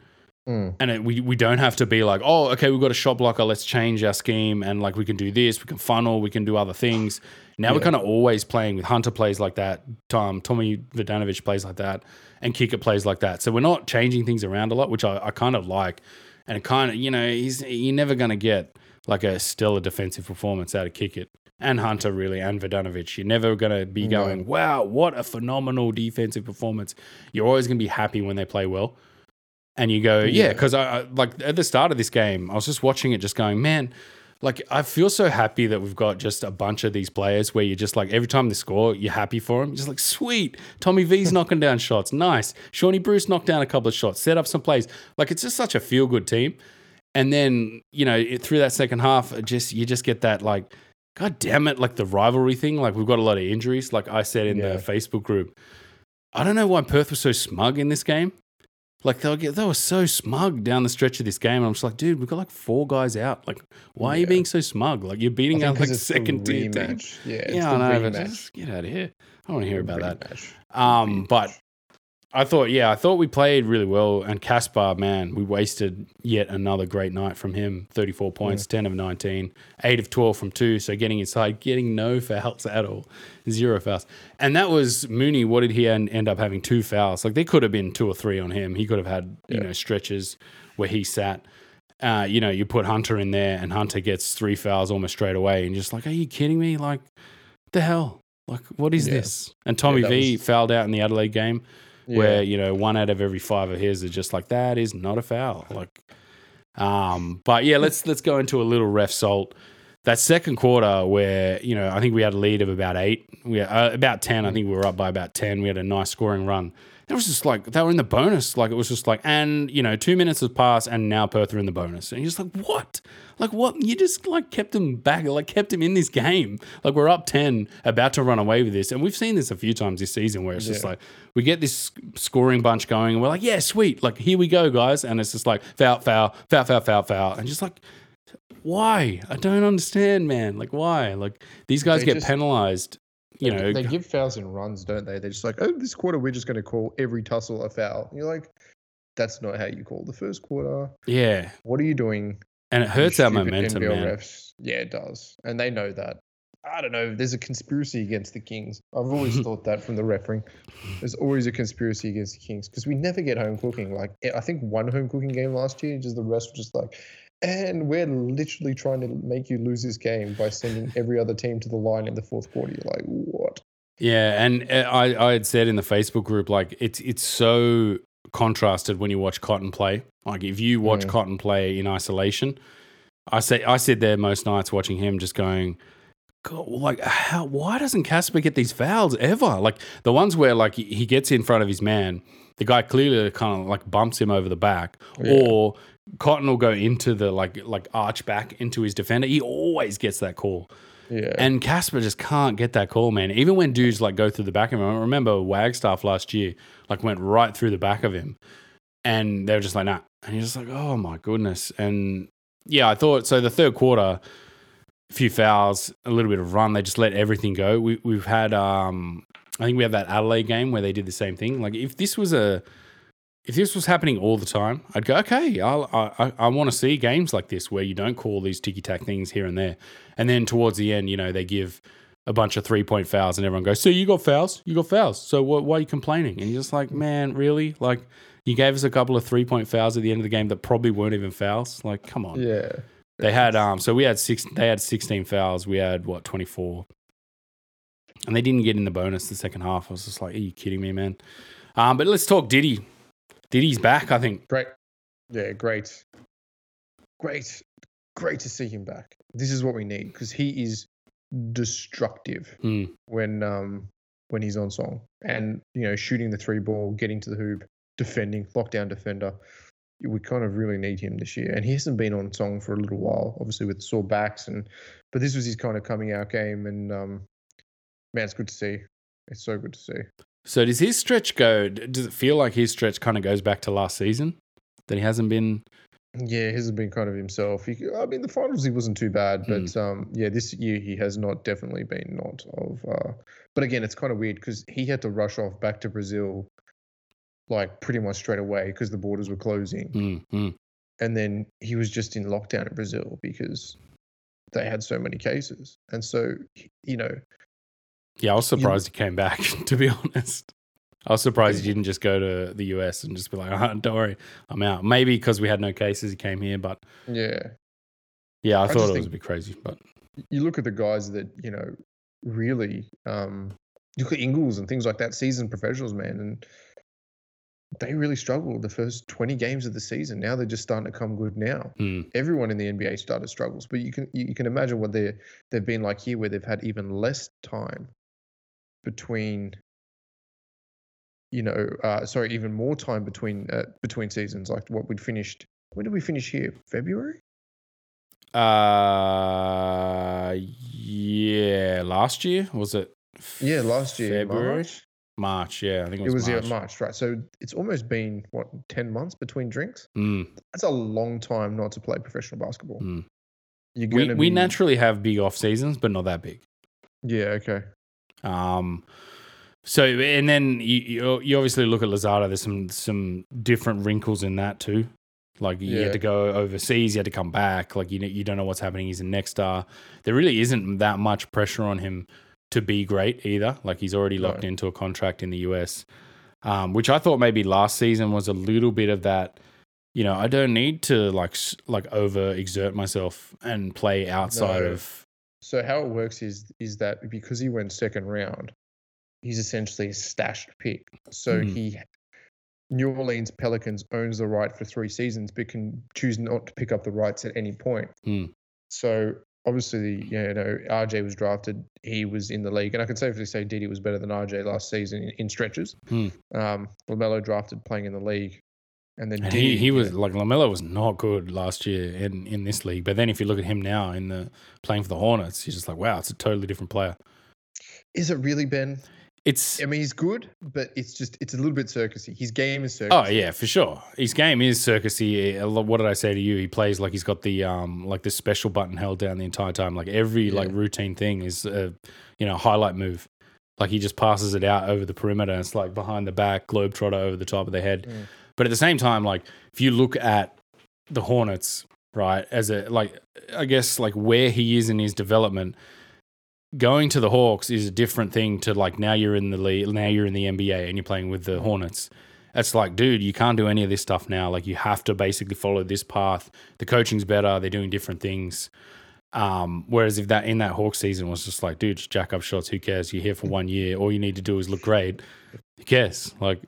Mm. and it, we we don't have to be like, oh, okay, we've got a shot blocker, let's change our scheme, and like we can do this, we can funnel, we can do other things. Now we're kind of always playing with Hunter plays like that, Tom Tommy Vodanovich plays like that, and Kickert plays like that. So we're not changing things around a lot, which I, I kind of like, and it kind of you know he's you're never gonna get like a stellar defensive performance out of Kickert and Hunter really and Vodanovich. You're never gonna be No. going, wow, what a phenomenal defensive performance. You're always gonna be happy when they play well and you go, yeah, Yeah. because I, I like at the start of this game, I was just watching it, just going, man, like I feel so happy that we've got just a bunch of these players where you're just like every time they score, you're happy for them. Just like sweet, Tommy V's knocking down shots, nice. Shawnee Bruce knocked down a couple of shots, set up some plays. Like it's just such a feel good team. And then you know it, through that second half, just you just get that like, god damn it, like the rivalry thing. Like we've got a lot of injuries. Like I said in Yeah. the Facebook group, I don't know why Perth was so smug in this game. Like they'll get, they were so smug down the stretch of this game. I'm just like, dude, we've got like four guys out. Like, why are you being so smug? Like you're beating out like second tier team. Yeah, it's Yeah, the I know, but rematch. just get out of here. I don't want to hear about that. Rematch. Um, but I thought, yeah, I thought we played really well. And Casper, man, we wasted yet another great night from him. 34 points, 10 of 19, 8 of 12 from two. So getting inside, getting no fouls at all, zero fouls. And that was Mooney. What did he end up having? Two fouls. Like there could have been two or three on him. He could have had, you Yeah. know, stretches where he sat. Uh, you know, you put Hunter in there and Hunter gets three fouls almost straight away. And just like, are you kidding me? Like, the hell? Like, what is Yeah. this? And Tommy that V was- fouled out in the Adelaide game Yeah. where you know one out of every five of his is just like that is not a foul. Like, um, but yeah, let's let's go into a little ref salt. That second quarter, where you know I think we had a lead of about eight, we uh, about ten. I think we were up by about ten. We had a nice scoring run. It was just like they were in the bonus. Like it was just like, and you know, two minutes has passed, and now Perth are in the bonus, and you're just like, what? Like what? You just like kept him back, like kept him in this game. Like we're up ten, about to run away with this, and we've seen this a few times this season, where it's just like we get this scoring bunch going, and we're like, yeah, sweet, like here we go, guys, and it's just like foul, foul, foul, foul, foul, foul, and just like. Why? I don't understand, man. Like, why? Like, these guys They get just- penalized. You They- know, they give fouls in runs, don't they? They're just like, oh, this quarter we're just going to call every tussle a foul. And you're like, that's not how you call the first quarter. yeah, What are you doing? and it hurts our momentum, NBL man. Refs? Yeah, it does, and they know that. I don't know. There's a conspiracy against the Kings. I've always thought that from the refereeing. There's always a conspiracy against the Kings because we never get home cooking. Like I think one home cooking game last year, just the rest were just like, and we're literally trying to make you lose this game by sending every other team to the line in the fourth quarter. You're like, what? Yeah, and uh, I, I had said in the Facebook group, like it's it's so contrasted when you watch Cotton play. Like if you watch Mm. Cotton play in isolation, I say I sit there most nights watching him, just going, God, like how? Why doesn't Casper get these fouls ever? Like the ones where like he- he gets in front of his man, the guy clearly kind of like bumps him over the back, Yeah. or Cotton will go into the like like arch back into his defender. He always gets that call. Yeah. And Casper just can't get that call, man. Even when dudes like go through the back of him, I remember Wagstaff last year, like went right through the back of him, and they were just like, nah. And you're just like, oh my goodness. And yeah, I thought so. The third quarter, a few fouls, a little bit of run. They just let everything go. We, we've had, um, I think we have that Adelaide game where they did the same thing. Like if this was a, if this was happening all the time, I'd go, okay, I'll, I, I, I want to see games like this where you don't call these ticky tack things here and there. And then towards the end, you know, they give a bunch of three point fouls and everyone goes, see, you got fouls, you got fouls. So wh- why are you complaining? And you're just like, man, really? Like, you gave us a couple of three point fouls at the end of the game that probably weren't even fouls. Like, come on. yeah. They had um so we had six they had 16 fouls. We had what 24. And they didn't get in the bonus the second half. I was just like, are you kidding me, man? Um but let's talk Didi. Didi's back, I think. Great. Yeah, great. Great. Great to see him back. This is what we need because he is destructive Hmm. when um when he's on song. And you know, shooting the three ball, getting to the hoop, defending, lockdown defender. We kind of really need him this year. And he hasn't been on song for a little while, obviously with sore backs and but this was his kind of coming out game and um man, it's good to see. It's so good to see. So does his stretch go does it feel like his stretch kind of goes back to last season? That he hasn't been Yeah, he hasn't been kind of himself. He, I mean, the finals he wasn't too bad, Hmm. but um, yeah, this year he has not definitely been not of. Uh, but again, it's kind of weird because he had to rush off back to Brazil like pretty much straight away because the borders were closing. Mm, mm. And then he was just in lockdown in Brazil because they had so many cases. And so, you know, Yeah, I was surprised he came back, to be honest. I was surprised he didn't just go to the US and just be like, oh, don't worry, I'm out. Maybe because we had no cases, he came here. But yeah, yeah, I, I thought it was a bit crazy. But you look at the guys that, you know, really um you look at Ingles and things like that, seasoned professionals, man, and they really struggled the first 20 games of the season. Now they're just starting to come good now. mm, Everyone in the NBA started struggles, but you can you, you can imagine what they they've been like here where they've had even less time between you know, uh, sorry, even more time between uh, between seasons. Like what we'd finished. When did we finish here? February. uh, yeah, last year was it? Yeah, last year, February, March. March. Yeah, I think it It was, was yeah, March. March, right? So it's almost been what ten months between drinks. Mm, That's a long time not to play professional basketball. mm. You're We gonna we naturally have big off seasons, but not that big. yeah okay Um, so and then you, you you obviously look at Louzada. There's some some different wrinkles in that too. Like you Yeah. had to go overseas, you had to come back. Like you know, you don't know what's happening. He's a next star. There really isn't that much pressure on him to be great either. Like he's already No. locked into a contract in the US, um, which I thought maybe last season was a little bit of that. You know, I don't need to like like over exert myself and play outside No. of. So how it works is is that because he went second round, he's essentially a stashed pick. So Hmm. he New Orleans Pelicans owns the right for three seasons, but can choose not to pick up the rights at any point. Hmm. So obviously, you know, RJ was drafted. He was in the league, and I can safely say Didi was better than RJ last season in, in stretches. Hmm. Um, LaMelo drafted playing in the league, and then And he, he was like LaMelo was not good last year in, in this league. But then if you look at him now in the playing for the Hornets, he's just like, wow, it's a totally different player. Is it really Ben? It's I mean, he's good, but it's just it's a little bit circusy. His game is circusy. oh yeah, for sure. His game is circusy. What did I say to you? He plays like he's got the um like the special button held down the entire time. Like every like routine thing is a you know highlight move. Like he just passes it out over the perimeter. And it's like behind the back, globetrotter over the top of the head. Mm. But at the same time, like if you look at the Hornets, right, as a like I guess like where he is in his development, going to the Hawks is a different thing to like now you're in the league, now you're in the NBA and you're playing with the Hornets. It's like, dude, you can't do any of this stuff now. Like you have to basically follow this path. The coaching's better. They're doing different things. Um, whereas if that in that Hawk season was just like, dude, just jack up shots. Who cares? You're here for one year. All you need to do is look great. Who cares? Like,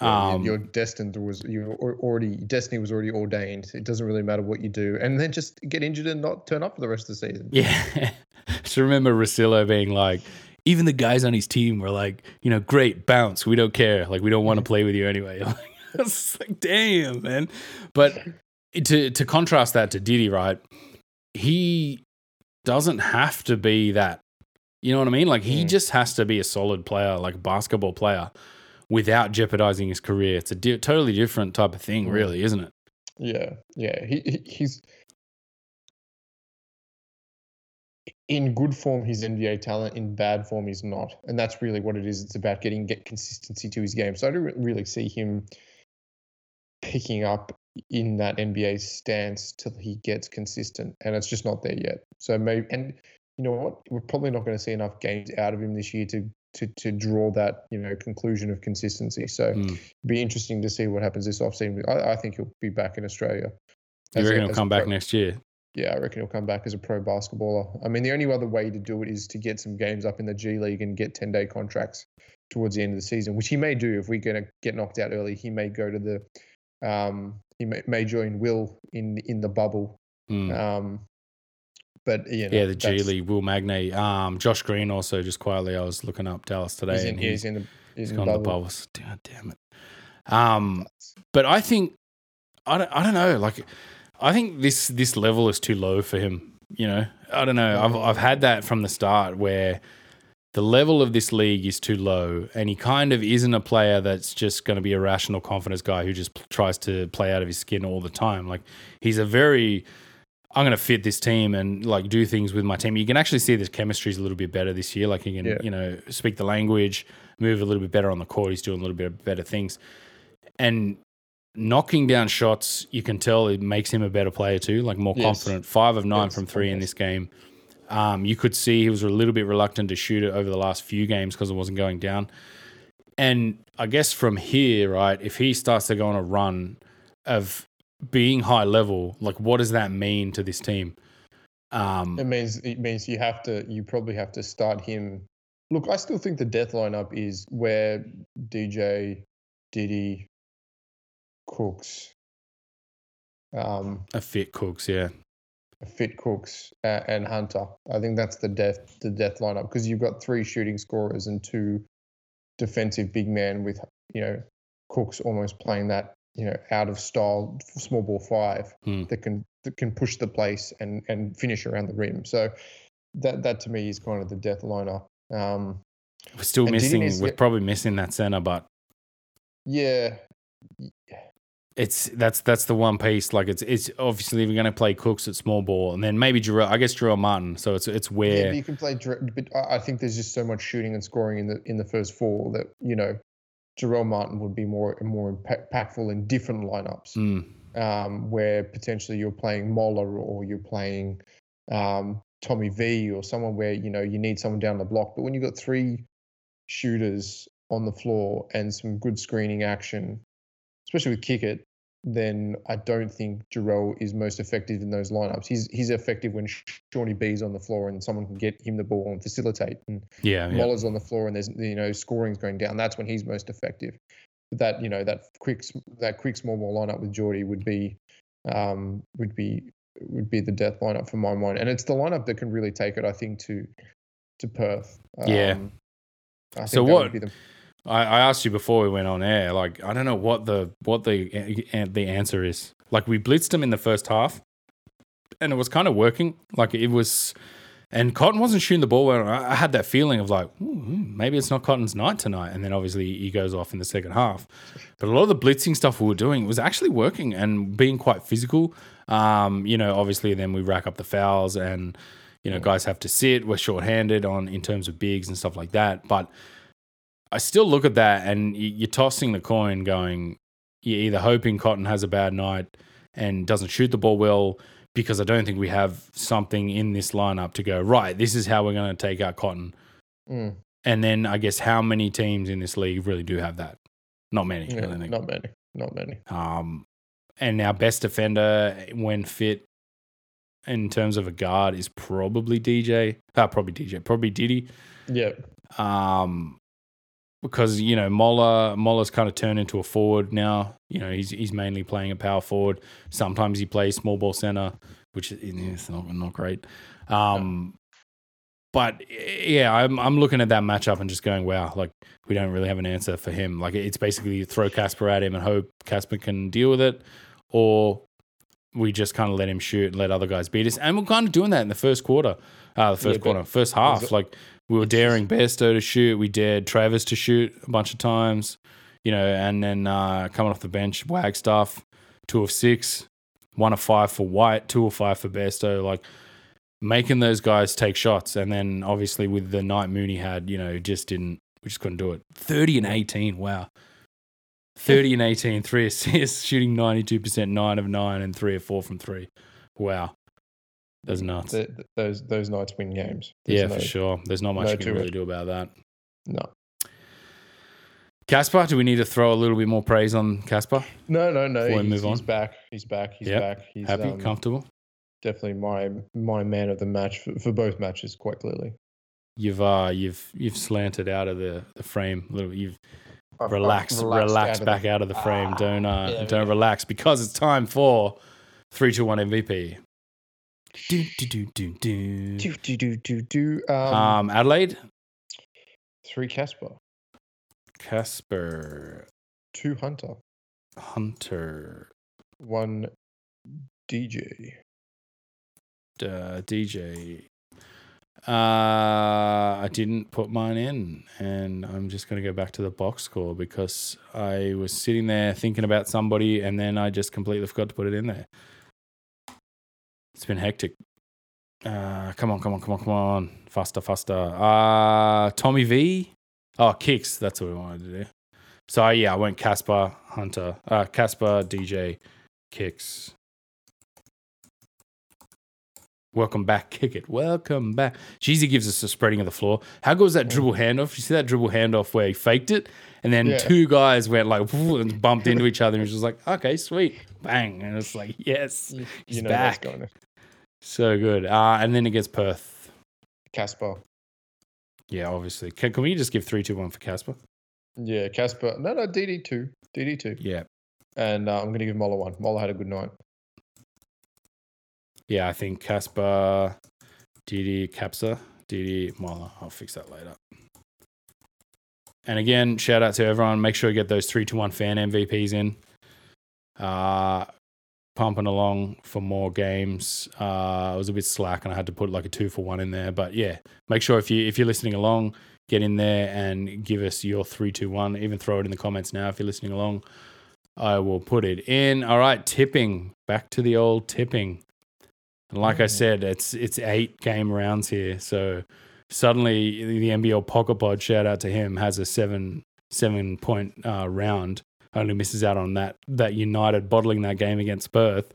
Yeah, Um, your destined was you already destiny was already ordained. It doesn't really matter what you do, and then just get injured and not turn up for the rest of the season. Yeah. so remember Rosillo being like, even the guys on his team were like, you know, great, bounce. We don't care. Like, we don't want to play with you anyway. Like, it's like, damn, man. But to to contrast that to Didi, right? He doesn't have to be that. You know what I mean? Like, he Mm. just has to be a solid player, like a basketball player, without jeopardizing his career. It's a di- totally different type of thing, Mm. really, isn't it? Yeah, yeah. He, he he's in good form. He's NBA talent. In bad form, he's not, and that's really what it is. It's about getting get consistency to his game. So I don't really see him picking up in that NBA stance till he gets consistent, and it's just not there yet. So maybe, and you know what, we're probably not going to see enough games out of him this year to to to draw that you know conclusion of consistency. So Mm. be interesting to see what happens this offseason. I, I think he'll be back in Australia. You as a- reckon he'll come back pro- next year? Yeah, I reckon he'll come back as a pro basketballer. I mean, the only other way to do it is to get some games up in the G League and get 10 day contracts towards the end of the season, which he may do if we're going to get knocked out early. He may go to the, um, he may, may join Will in in the bubble. Mm. Um, but you know, Yeah, the G League, Will Magnay. Um, Josh Green also just quietly. I was looking up Dallas today, He's in, and yeah, he's, in the, he's in gone the the bubble. bubbles. God damn it. Um, but I think I don't, I don't know. Like, I think this this level is too low for him. You know, I don't know. I've I've had that from the start where the level of this league is too low, and he kind of isn't a player that's just going to be a rational confidence guy who just p- tries to play out of his skin all the time. Like, he's a very I'm going to fit this team and like do things with my team. You can actually see the chemistry is a little bit better this year. Like he can, Yeah. you know, speak the language, move a little bit better on the court. He's doing a little bit better things. and knocking down shots, you can tell it makes him a better player too, like more Yes. confident. Five of nine Yes, from three in this game. Um, you could see he was a little bit reluctant to shoot it over the last few games because it wasn't going down. And I guess from here, right, if he starts to go on a run of being high level, like what does that mean to this team? Um, It means it means you have to you probably have to start him. Look, I still think the death lineup is where DJ, Didi, Cooks, um, a fit Cooks, yeah. Fit Cooks, uh, and Hunter. I think that's the death the death lineup because you've got three shooting scorers and two defensive big men with you know Cooks almost playing that you know out of style small ball five Hmm. that can that can push the place and and finish around the rim. So that that to me is kind of the death lineup. Um, We're still missing. We're get- probably missing that center, but yeah, it's that's that's the one piece. Like it's it's obviously we're going to play Cooks at small ball, and then maybe Jarell. I guess Jarell Martin. So it's it's where but you can play. But I I think there's just so much shooting and scoring in the in the first four that you know, Jarell Martin would be more more impactful in different lineups. Mm, um, where potentially you're playing Moller or you're playing um, Tommy V or someone where you know you need someone down the block. But when you've got three shooters on the floor and some good screening action, especially with Kickert, then I don't think Jarell is most effective in those lineups. He's he's effective when Shawnee B's on the floor and someone can get him the ball and facilitate. And yeah, yeah. Moller's on the floor and there's you know scoring's going down. That's when he's most effective. But that you know that quick that quick small ball lineup with Geordie would be um, would be would be the death lineup for my mind, and it's the lineup that can really take it. I think to to Perth. Yeah. Um, I think So that would what- be the- I, I asked you before we went on air. Like I don't know what the what the the answer is. Like we blitzed them in the first half, and it was kind of working. Like it was, and Cotton wasn't shooting the ball well. I, I had that feeling of like maybe it's not Cotton's night tonight. And then obviously he goes off in the second half. But a lot of the blitzing stuff we were doing was actually working and being quite physical. Um, you know, obviously then we rack up the fouls and you know guys have to sit. We're shorthanded on in terms of bigs and stuff like that. But I still look at that and you're tossing the coin, going, you're either hoping Cotton has a bad night and doesn't shoot the ball well, because I don't think we have something in this lineup to go, right, this is how we're going to take out Cotton. Mm, And then I guess how many teams in this league really do have that? Not many, I yeah, don't think. not many, not many. Um, and our best defender when fit in terms of a guard is probably DJ. Uh, probably DJ, probably Didi. Yeah, Um, because you know Moller Moller's kind of turned into a forward now. You know he's he's mainly playing a power forward. Sometimes he plays small ball center, which is it's not not great. Um, but yeah, I'm I'm looking at that matchup and just going, wow, like we don't really have an answer for him. Like it's basically throw Casper at him and hope Casper can deal with it, or we just kind of let him shoot and let other guys beat us. And we're kind of doing that in the first quarter, uh, the first Yeah, quarter, first half. Like we were daring Besto to shoot, we dared Travers to shoot a bunch of times, you know, and then uh, coming off the bench, Wagstaff, two of six, one of five for White, two of five for Besto. Like making those guys take shots, and then obviously with the night Mooney had, you know, just didn't, we just couldn't do it. Thirty and eighteen, wow. 30 and 18, three assists, shooting 92%, nine of nine, and three of four from three. Wow. That's nuts. th- th- those those nights win games. There's yeah, no, for sure. There's not much no you can really it. do about that. No, Casper, do we need to throw a little bit more praise on Casper? no, no, no. Before we He's, move he's back. He's back. He's Yep. back. He's Happy, um, comfortable? definitely my my man of the match for, for both matches, quite clearly. You've uh you've you've slanted out of the, the frame a little you've I've- I've relaxed relaxed relax out back the- out of the frame. Ah, don't uh yeah, don't yeah. relax because it's time for three to one MVP. Do, do, do, do, do. Do do do do do. Um, Um Adelaide, three Casper, Casper, two Hunter, Hunter, one DJ. uh, DJ. Uh, I didn't put mine in, and I'm just going to go back to the box score because I was sitting there thinking about somebody, and then I just completely forgot to put it in there. It's been hectic. Uh, come on, come on, come on, come on, faster, faster. Uh, Tommy V. Oh, kicks. That's what we wanted to do. So yeah, I went Casper, Hunter, uh, Casper, DJ, Kicks. Welcome back, Kickert. Welcome back. Jeezy gives us a spreading of the floor. How good was that dribble handoff? You see that dribble handoff where he faked it, and then Yeah. two guys went like and bumped into each other, and it was just like, okay, sweet, bang, and it's like, yes, He's you know that's back. going to so good. Uh, and then against Perth, Casper. yeah, obviously. Can, can we just give three, two, one for Casper? Yeah, Casper. No, no, Didi two, Didi two, Yeah, and uh, I'm going to give Moller one. Moller had a good night. yeah. I think Casper, Didi Capsa, Didi Moller. I'll fix that later. And again, shout out to everyone. Make sure you get those three to one fan MVPs in. Uh, pumping along for more games. Uh, I was a bit slack and I had to put like a two for one in there. But yeah, make sure if you if you're listening along, get in there and give us your three, two, one. Even throw it in the comments now if you're listening along. I will put it in. All right, tipping. Back to the old tipping. And like I Mhm. said, it's it's eight game rounds here. So suddenly the NBL Pocket Pod, shout out to him, has a seven seven point uh, round. Only misses out on that that United bottling that game against Perth.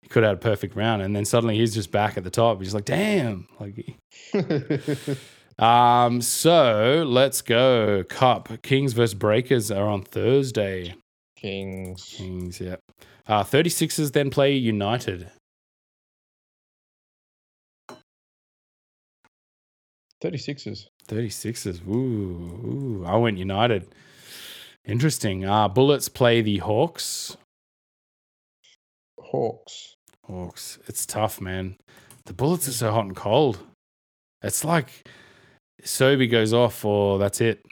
He could have had a perfect round, and then suddenly he's just back at the top. He's like, damn. Like, um. So let's go. Cup Kings versus Breakers are on Thursday. Kings. Kings, yeah. Uh, 36ers then play United. 36ers. 36ers. Ooh, ooh. I went United. Interesting. Uh, Bullets play the Hawks. Hawks. Hawks. It's tough, man. The Bullets are so hot and cold. It's like Sobey goes off, or that's it.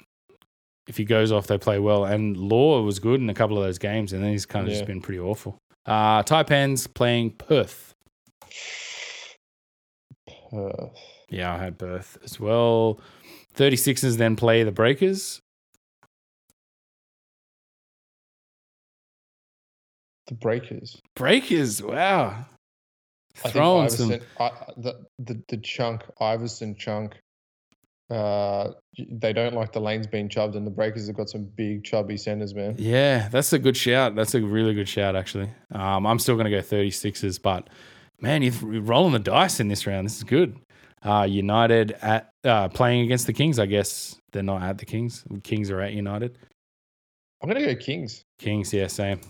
If he goes off, they play well. And Law was good in a couple of those games, and then he's kind of Yeah. just been pretty awful. Uh, Taipans playing Perth. Perth. Yeah, I had Perth as well. 36ers then play the Breakers. The Breakers. Breakers, wow. I Throwing Iverson, some. I, the, the the chunk Iverson chunk. Uh, they don't like the lanes being chubbed, and the Breakers have got some big chubby centers, man. Yeah, that's a good shout. That's a really good shout, actually. Um, I'm still going to go 36ers, but man, you're rolling the dice in this round. This is good. Uh, United at uh, playing against the Kings, I guess. They're not at the Kings. Kings are at United. I'm gonna go Kings. Kings, yeah, same.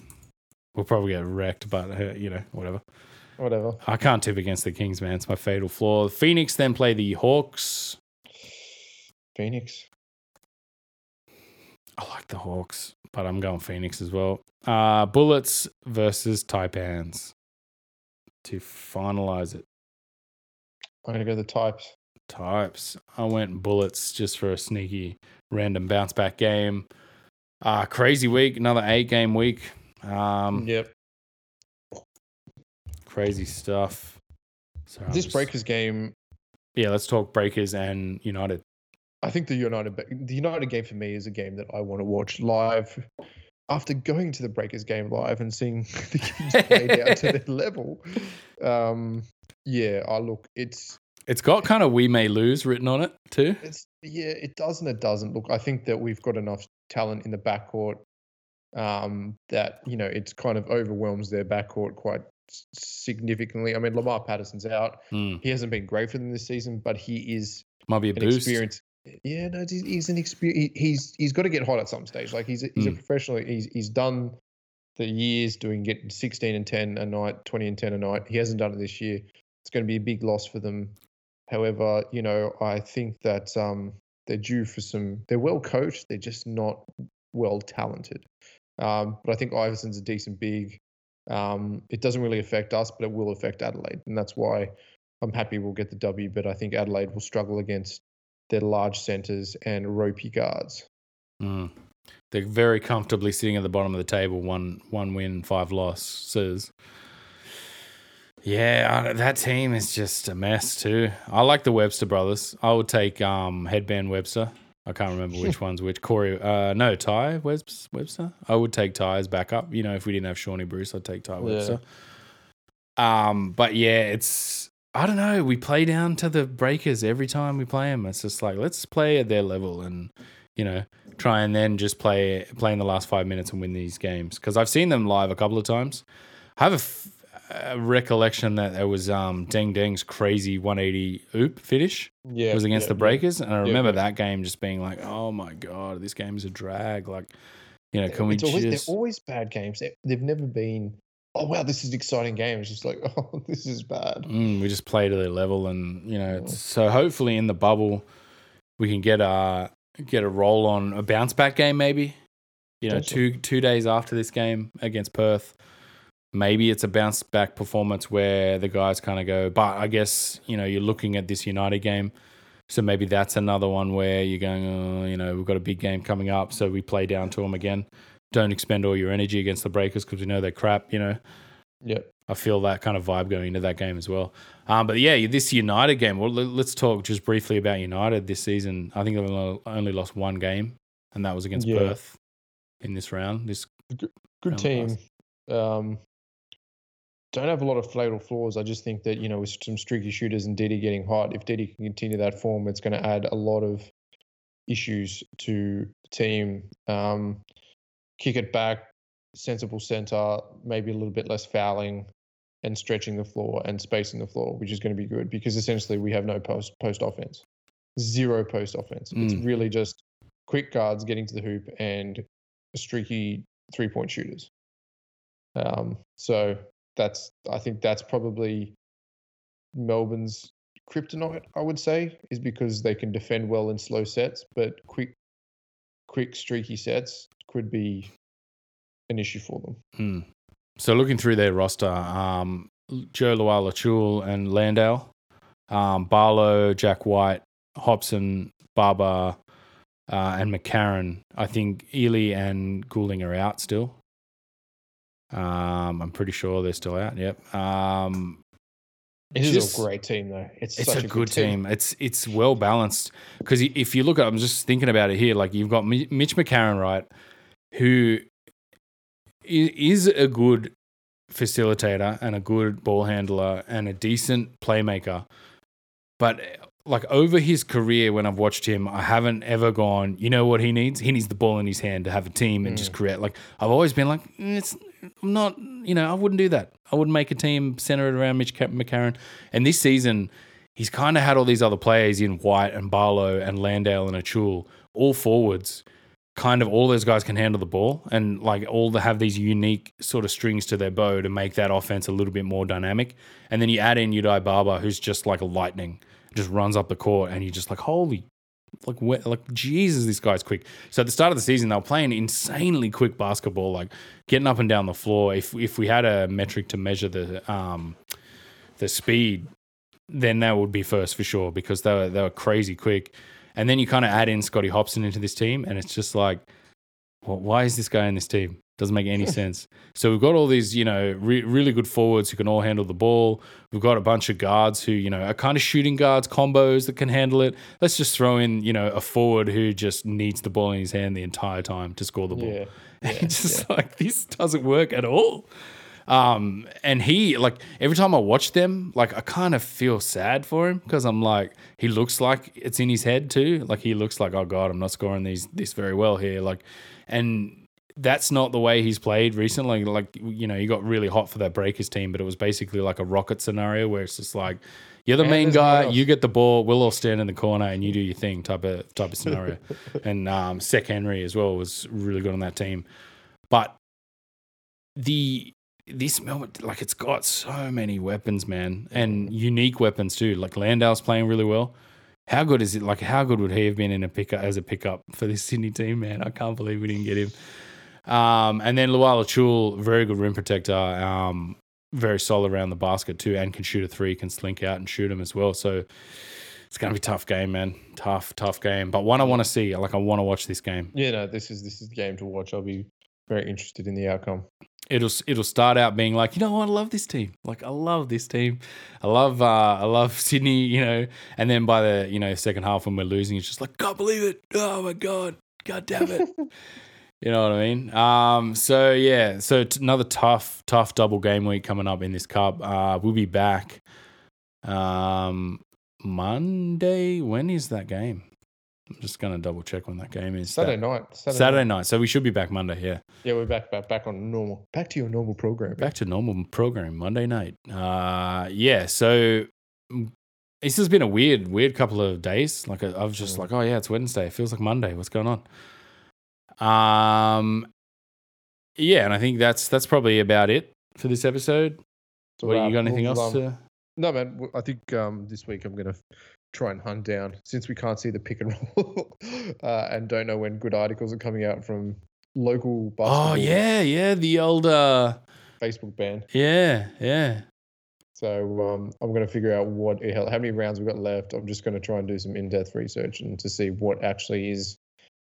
We'll probably get wrecked, but uh, you know, whatever. Whatever. I can't tip against the Kings, man. It's my fatal flaw. Phoenix then play the Hawks. Phoenix. I like the Hawks, but I'm going Phoenix as well. Uh, Bullets versus Taipans to finalize it. I'm gonna go the types. Types. I went Bullets just for a sneaky random bounce back game. Uh, crazy week, another eight game week. Um, yep. Crazy stuff. So This just- Breakers game, Yeah, let's talk Breakers and United. I think the United the United game for me is a game that I want to watch live. After going to the Breakers game live and seeing the Kings play down to their level, um, yeah, I look, it's It's got kind of we may lose written on it too. it's yeah, it does and it doesn't. Look, I think that we've got enough talent in the backcourt um, that you know it's kind of overwhelms their backcourt quite significantly. I mean, Lamar Patterson's out; Hmm. he hasn't been great for them this season, but he is Might be a an boost. experience. Yeah, no, he's, he's an experience. He's he's got to get hot at some stage. Like he's a, he's a Mm. professional. He's he's done the years doing getting 16 and 10 a night, 20 and 10 a night. He hasn't done it this year. It's going to be a big loss for them. However, you know, I think that um, they're due for some. They're well coached. They're just not well talented. Um, but I think Iverson's a decent big. Um, it doesn't really affect us, but it will affect Adelaide, and that's why I'm happy we'll get the W. But I think Adelaide will struggle against their large centers and ropey guards. Mm. They're very comfortably sitting at the bottom of the table, one one win, five losses. Yeah, that team is just a mess too. I like the Webster brothers. I would take um, Headband Webster. I can't remember which one's which. Corey, uh, no, Tai Webster. I would take Tai as backup. You know, if we didn't have Shawnee Bruce, I'd take Tai Yeah. Webster. Um, but yeah, it's I don't know. We play down to the Breakers every time we play them. It's just like let's play at their level, and you know, try and then just play play in the last five minutes and win these games. Because I've seen them live a couple of times. I have a, f- a recollection that there was um, Deng Deng's crazy 180 oop finish. Yeah, It was against yeah, the Breakers, and I remember yeah. that game just being like, "Oh my god, this game is a drag." Like, you know, can we It's always, just? They're always bad games. They, they've never been. Oh wow, this is an exciting game. It's just like, oh, this is bad. Mm, we just play to their level, and you know, it's, so hopefully in the bubble, we can get a get a roll on a bounce back game, maybe. You know, two two days after this game against Perth, maybe it's a bounce back performance where the guys kind of go. But I guess you know you're looking at this United game, so maybe that's another one where you're going. Oh, you know, we've got a big game coming up, so we play down to them again. Don't expend all your energy against the Breakers because we know they're crap. You know. Yep. I feel that kind of vibe going into that game as well. Um, but yeah, this United game. Well, let- let's talk just briefly about United this season. I think they've only- lost one game, and that was against Yeah. Perth in this round. This Good round team. Um, don't have a lot of fatal flaws. I just think that you know with some streaky shooters and Didi getting hot, if Didi can continue that form, it's going to add a lot of issues to the team. Um, Kickert back, sensible center, maybe a little bit less fouling, and stretching the floor and spacing the floor, which is going to be good because essentially we have no post post offense, zero post offense. It's Mm. really just quick guards getting to the hoop and streaky three point shooters. Um, so that's I think that's probably Melbourne's kryptonite. I would say is because they can defend well in slow sets, but quick, quick streaky sets could be an issue for them. hmm. So looking through their roster, um, Jo Lual-Acuil and Landale, um, Barlow, Jack White, Hopson, Baba, uh, and McCarron. I think Ili and Goulding are out still. Um, I'm pretty sure they're still out. Yep. Um, It is Just- a great team though. It's, it's such a good team. It's it's well balanced because if you look at, I'm just thinking about it here. Like you've got Mitch McCarron, right, who is a good facilitator and a good ball handler and a decent playmaker, but like over his career, when I've watched him, I haven't ever gone. You know what he needs? He needs the ball in his hand to have a team and just create. Like I've always been like, "Mm, it's I'm not. You know, I wouldn't do that. I wouldn't make a team centered around Mitch Ca- McCarron. And this season, he's kind of had all these other players in White and Barlow and Landale and Acuil, all forwards. Kind of all those guys can handle the ball and like all to have these unique sort of strings to their bow to make that offense a little bit more dynamic. And then you add in Yudai Baba, who's just like a lightning, just runs up the court, and you're just like, holy, like, like Jesus, this guy's quick. So at the start of the season, they were playing insanely quick basketball, like getting up and down the floor. If if we had a metric to measure the um the speed, then that would be first for sure because they were they were crazy quick. And then you kind of add in Scotty Hopson into this team, and it's just like, well, why is this guy in this team? Doesn't make any sense. So we've got all these, you know, re- really good forwards who can all handle the ball. We've got a bunch of guards who, you know, are kind of shooting guards, combos that can handle it. Let's just throw in, you know, a forward who just needs the ball in his hand the entire time to score the ball. Yeah. yeah, it's just like this doesn't work at all. Um, and he like every time I watch them, like I kind of feel sad for him because I'm like he looks like it's in his head too. Like he looks like oh god, I'm not scoring these this very well here. Like, and that's not the way he's played recently. Like you know, he got really hot for that Breakers team, but it was basically like a rocket scenario where it's just like you're the And main there's no one guy, you get the ball, we'll all stand in the corner and you do your thing type of type of scenario. and um, Sek Henry as well was really good on that team, but the this Melbourne, like it's got so many weapons, man, and unique weapons too. Like Landale's playing really well. How good is it? Like, how good would he have been in a pickup as a pickup for this Sydney team, man? I can't believe we didn't get him. Um, and then Lual-Acuil, very good rim protector, um, very solid around the basket too, and can shoot a three, can slink out and shoot him as well. So it's gonna be a tough game, man. Tough, tough game, but one I want to see. Like, I want to watch this game. Yeah, no, this is this is the game to watch. I'll be very interested in the outcome. it'll it'll start out being like, you know what, I love this team. Like I love this team. I love uh I love Sydney, you know, and then by the, you know, second half when we're losing, it's just like, can't believe it. Oh my God. God damn it. you know what I mean? Um so yeah, so t- another tough, tough double game week coming up in this cup. Uh we'll be back um Monday. When is that game? I'm just gonna double check when that game is. Saturday That- night. Saturday, Saturday night. night. So we should be back Monday. Yeah, Yeah, we're back, back, back on normal. Back to your normal program. back to normal program Monday night. Uh, yeah. So mm, this has been a weird, weird couple of days. Like I I was just Mm. like, oh yeah, it's Wednesday. It feels like Monday. What's going on? Um, yeah, and I think that's that's probably about it for this episode. So, what you got anything we'll, else um, to? No, man. I think um, this week I'm gonna try and hunt down since we can't see the pick and roll uh, and don't know when good articles are coming out from local basketball Oh yeah, yeah. The old uh, Facebook ban. yeah, yeah. So um, I'm gonna figure out what how how many rounds we've got left. I'm just gonna try and do some in-depth research and to see what actually is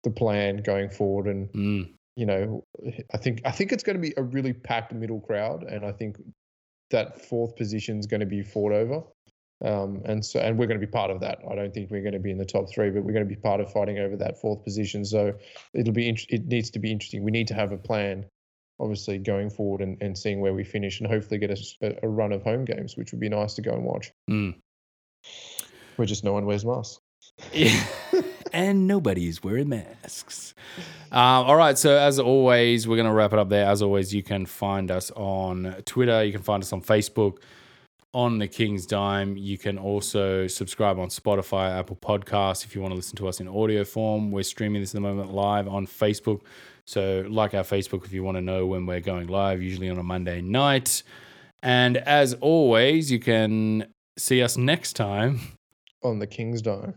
the plan going forward and Mm. you know, I think I think it's going to be a really packed middle crowd, and I think that fourth position is going to be fought over. Um, and so, and we're going to be part of that. I don't think we're going to be in the top three, but we're going to be part of fighting over that fourth position. So it'll be, int- it needs to be interesting. We need to have a plan, obviously, going forward and, and seeing where we finish, and hopefully get a, a run of home games, which would be nice to go and watch. Mm. Where just no one wears masks. Yeah. and nobody's wearing masks. Um, all right. So, as always, we're going to wrap it up there. As always, you can find us on Twitter. You can find us on Facebook, on the King's Dime. You can also subscribe on Spotify, Apple Podcasts if you want to listen to us in audio form. We're streaming this at the moment live on Facebook. So, like our Facebook if you want to know when we're going live, usually on a Monday night. And as always, you can see us next time On the King's Dome.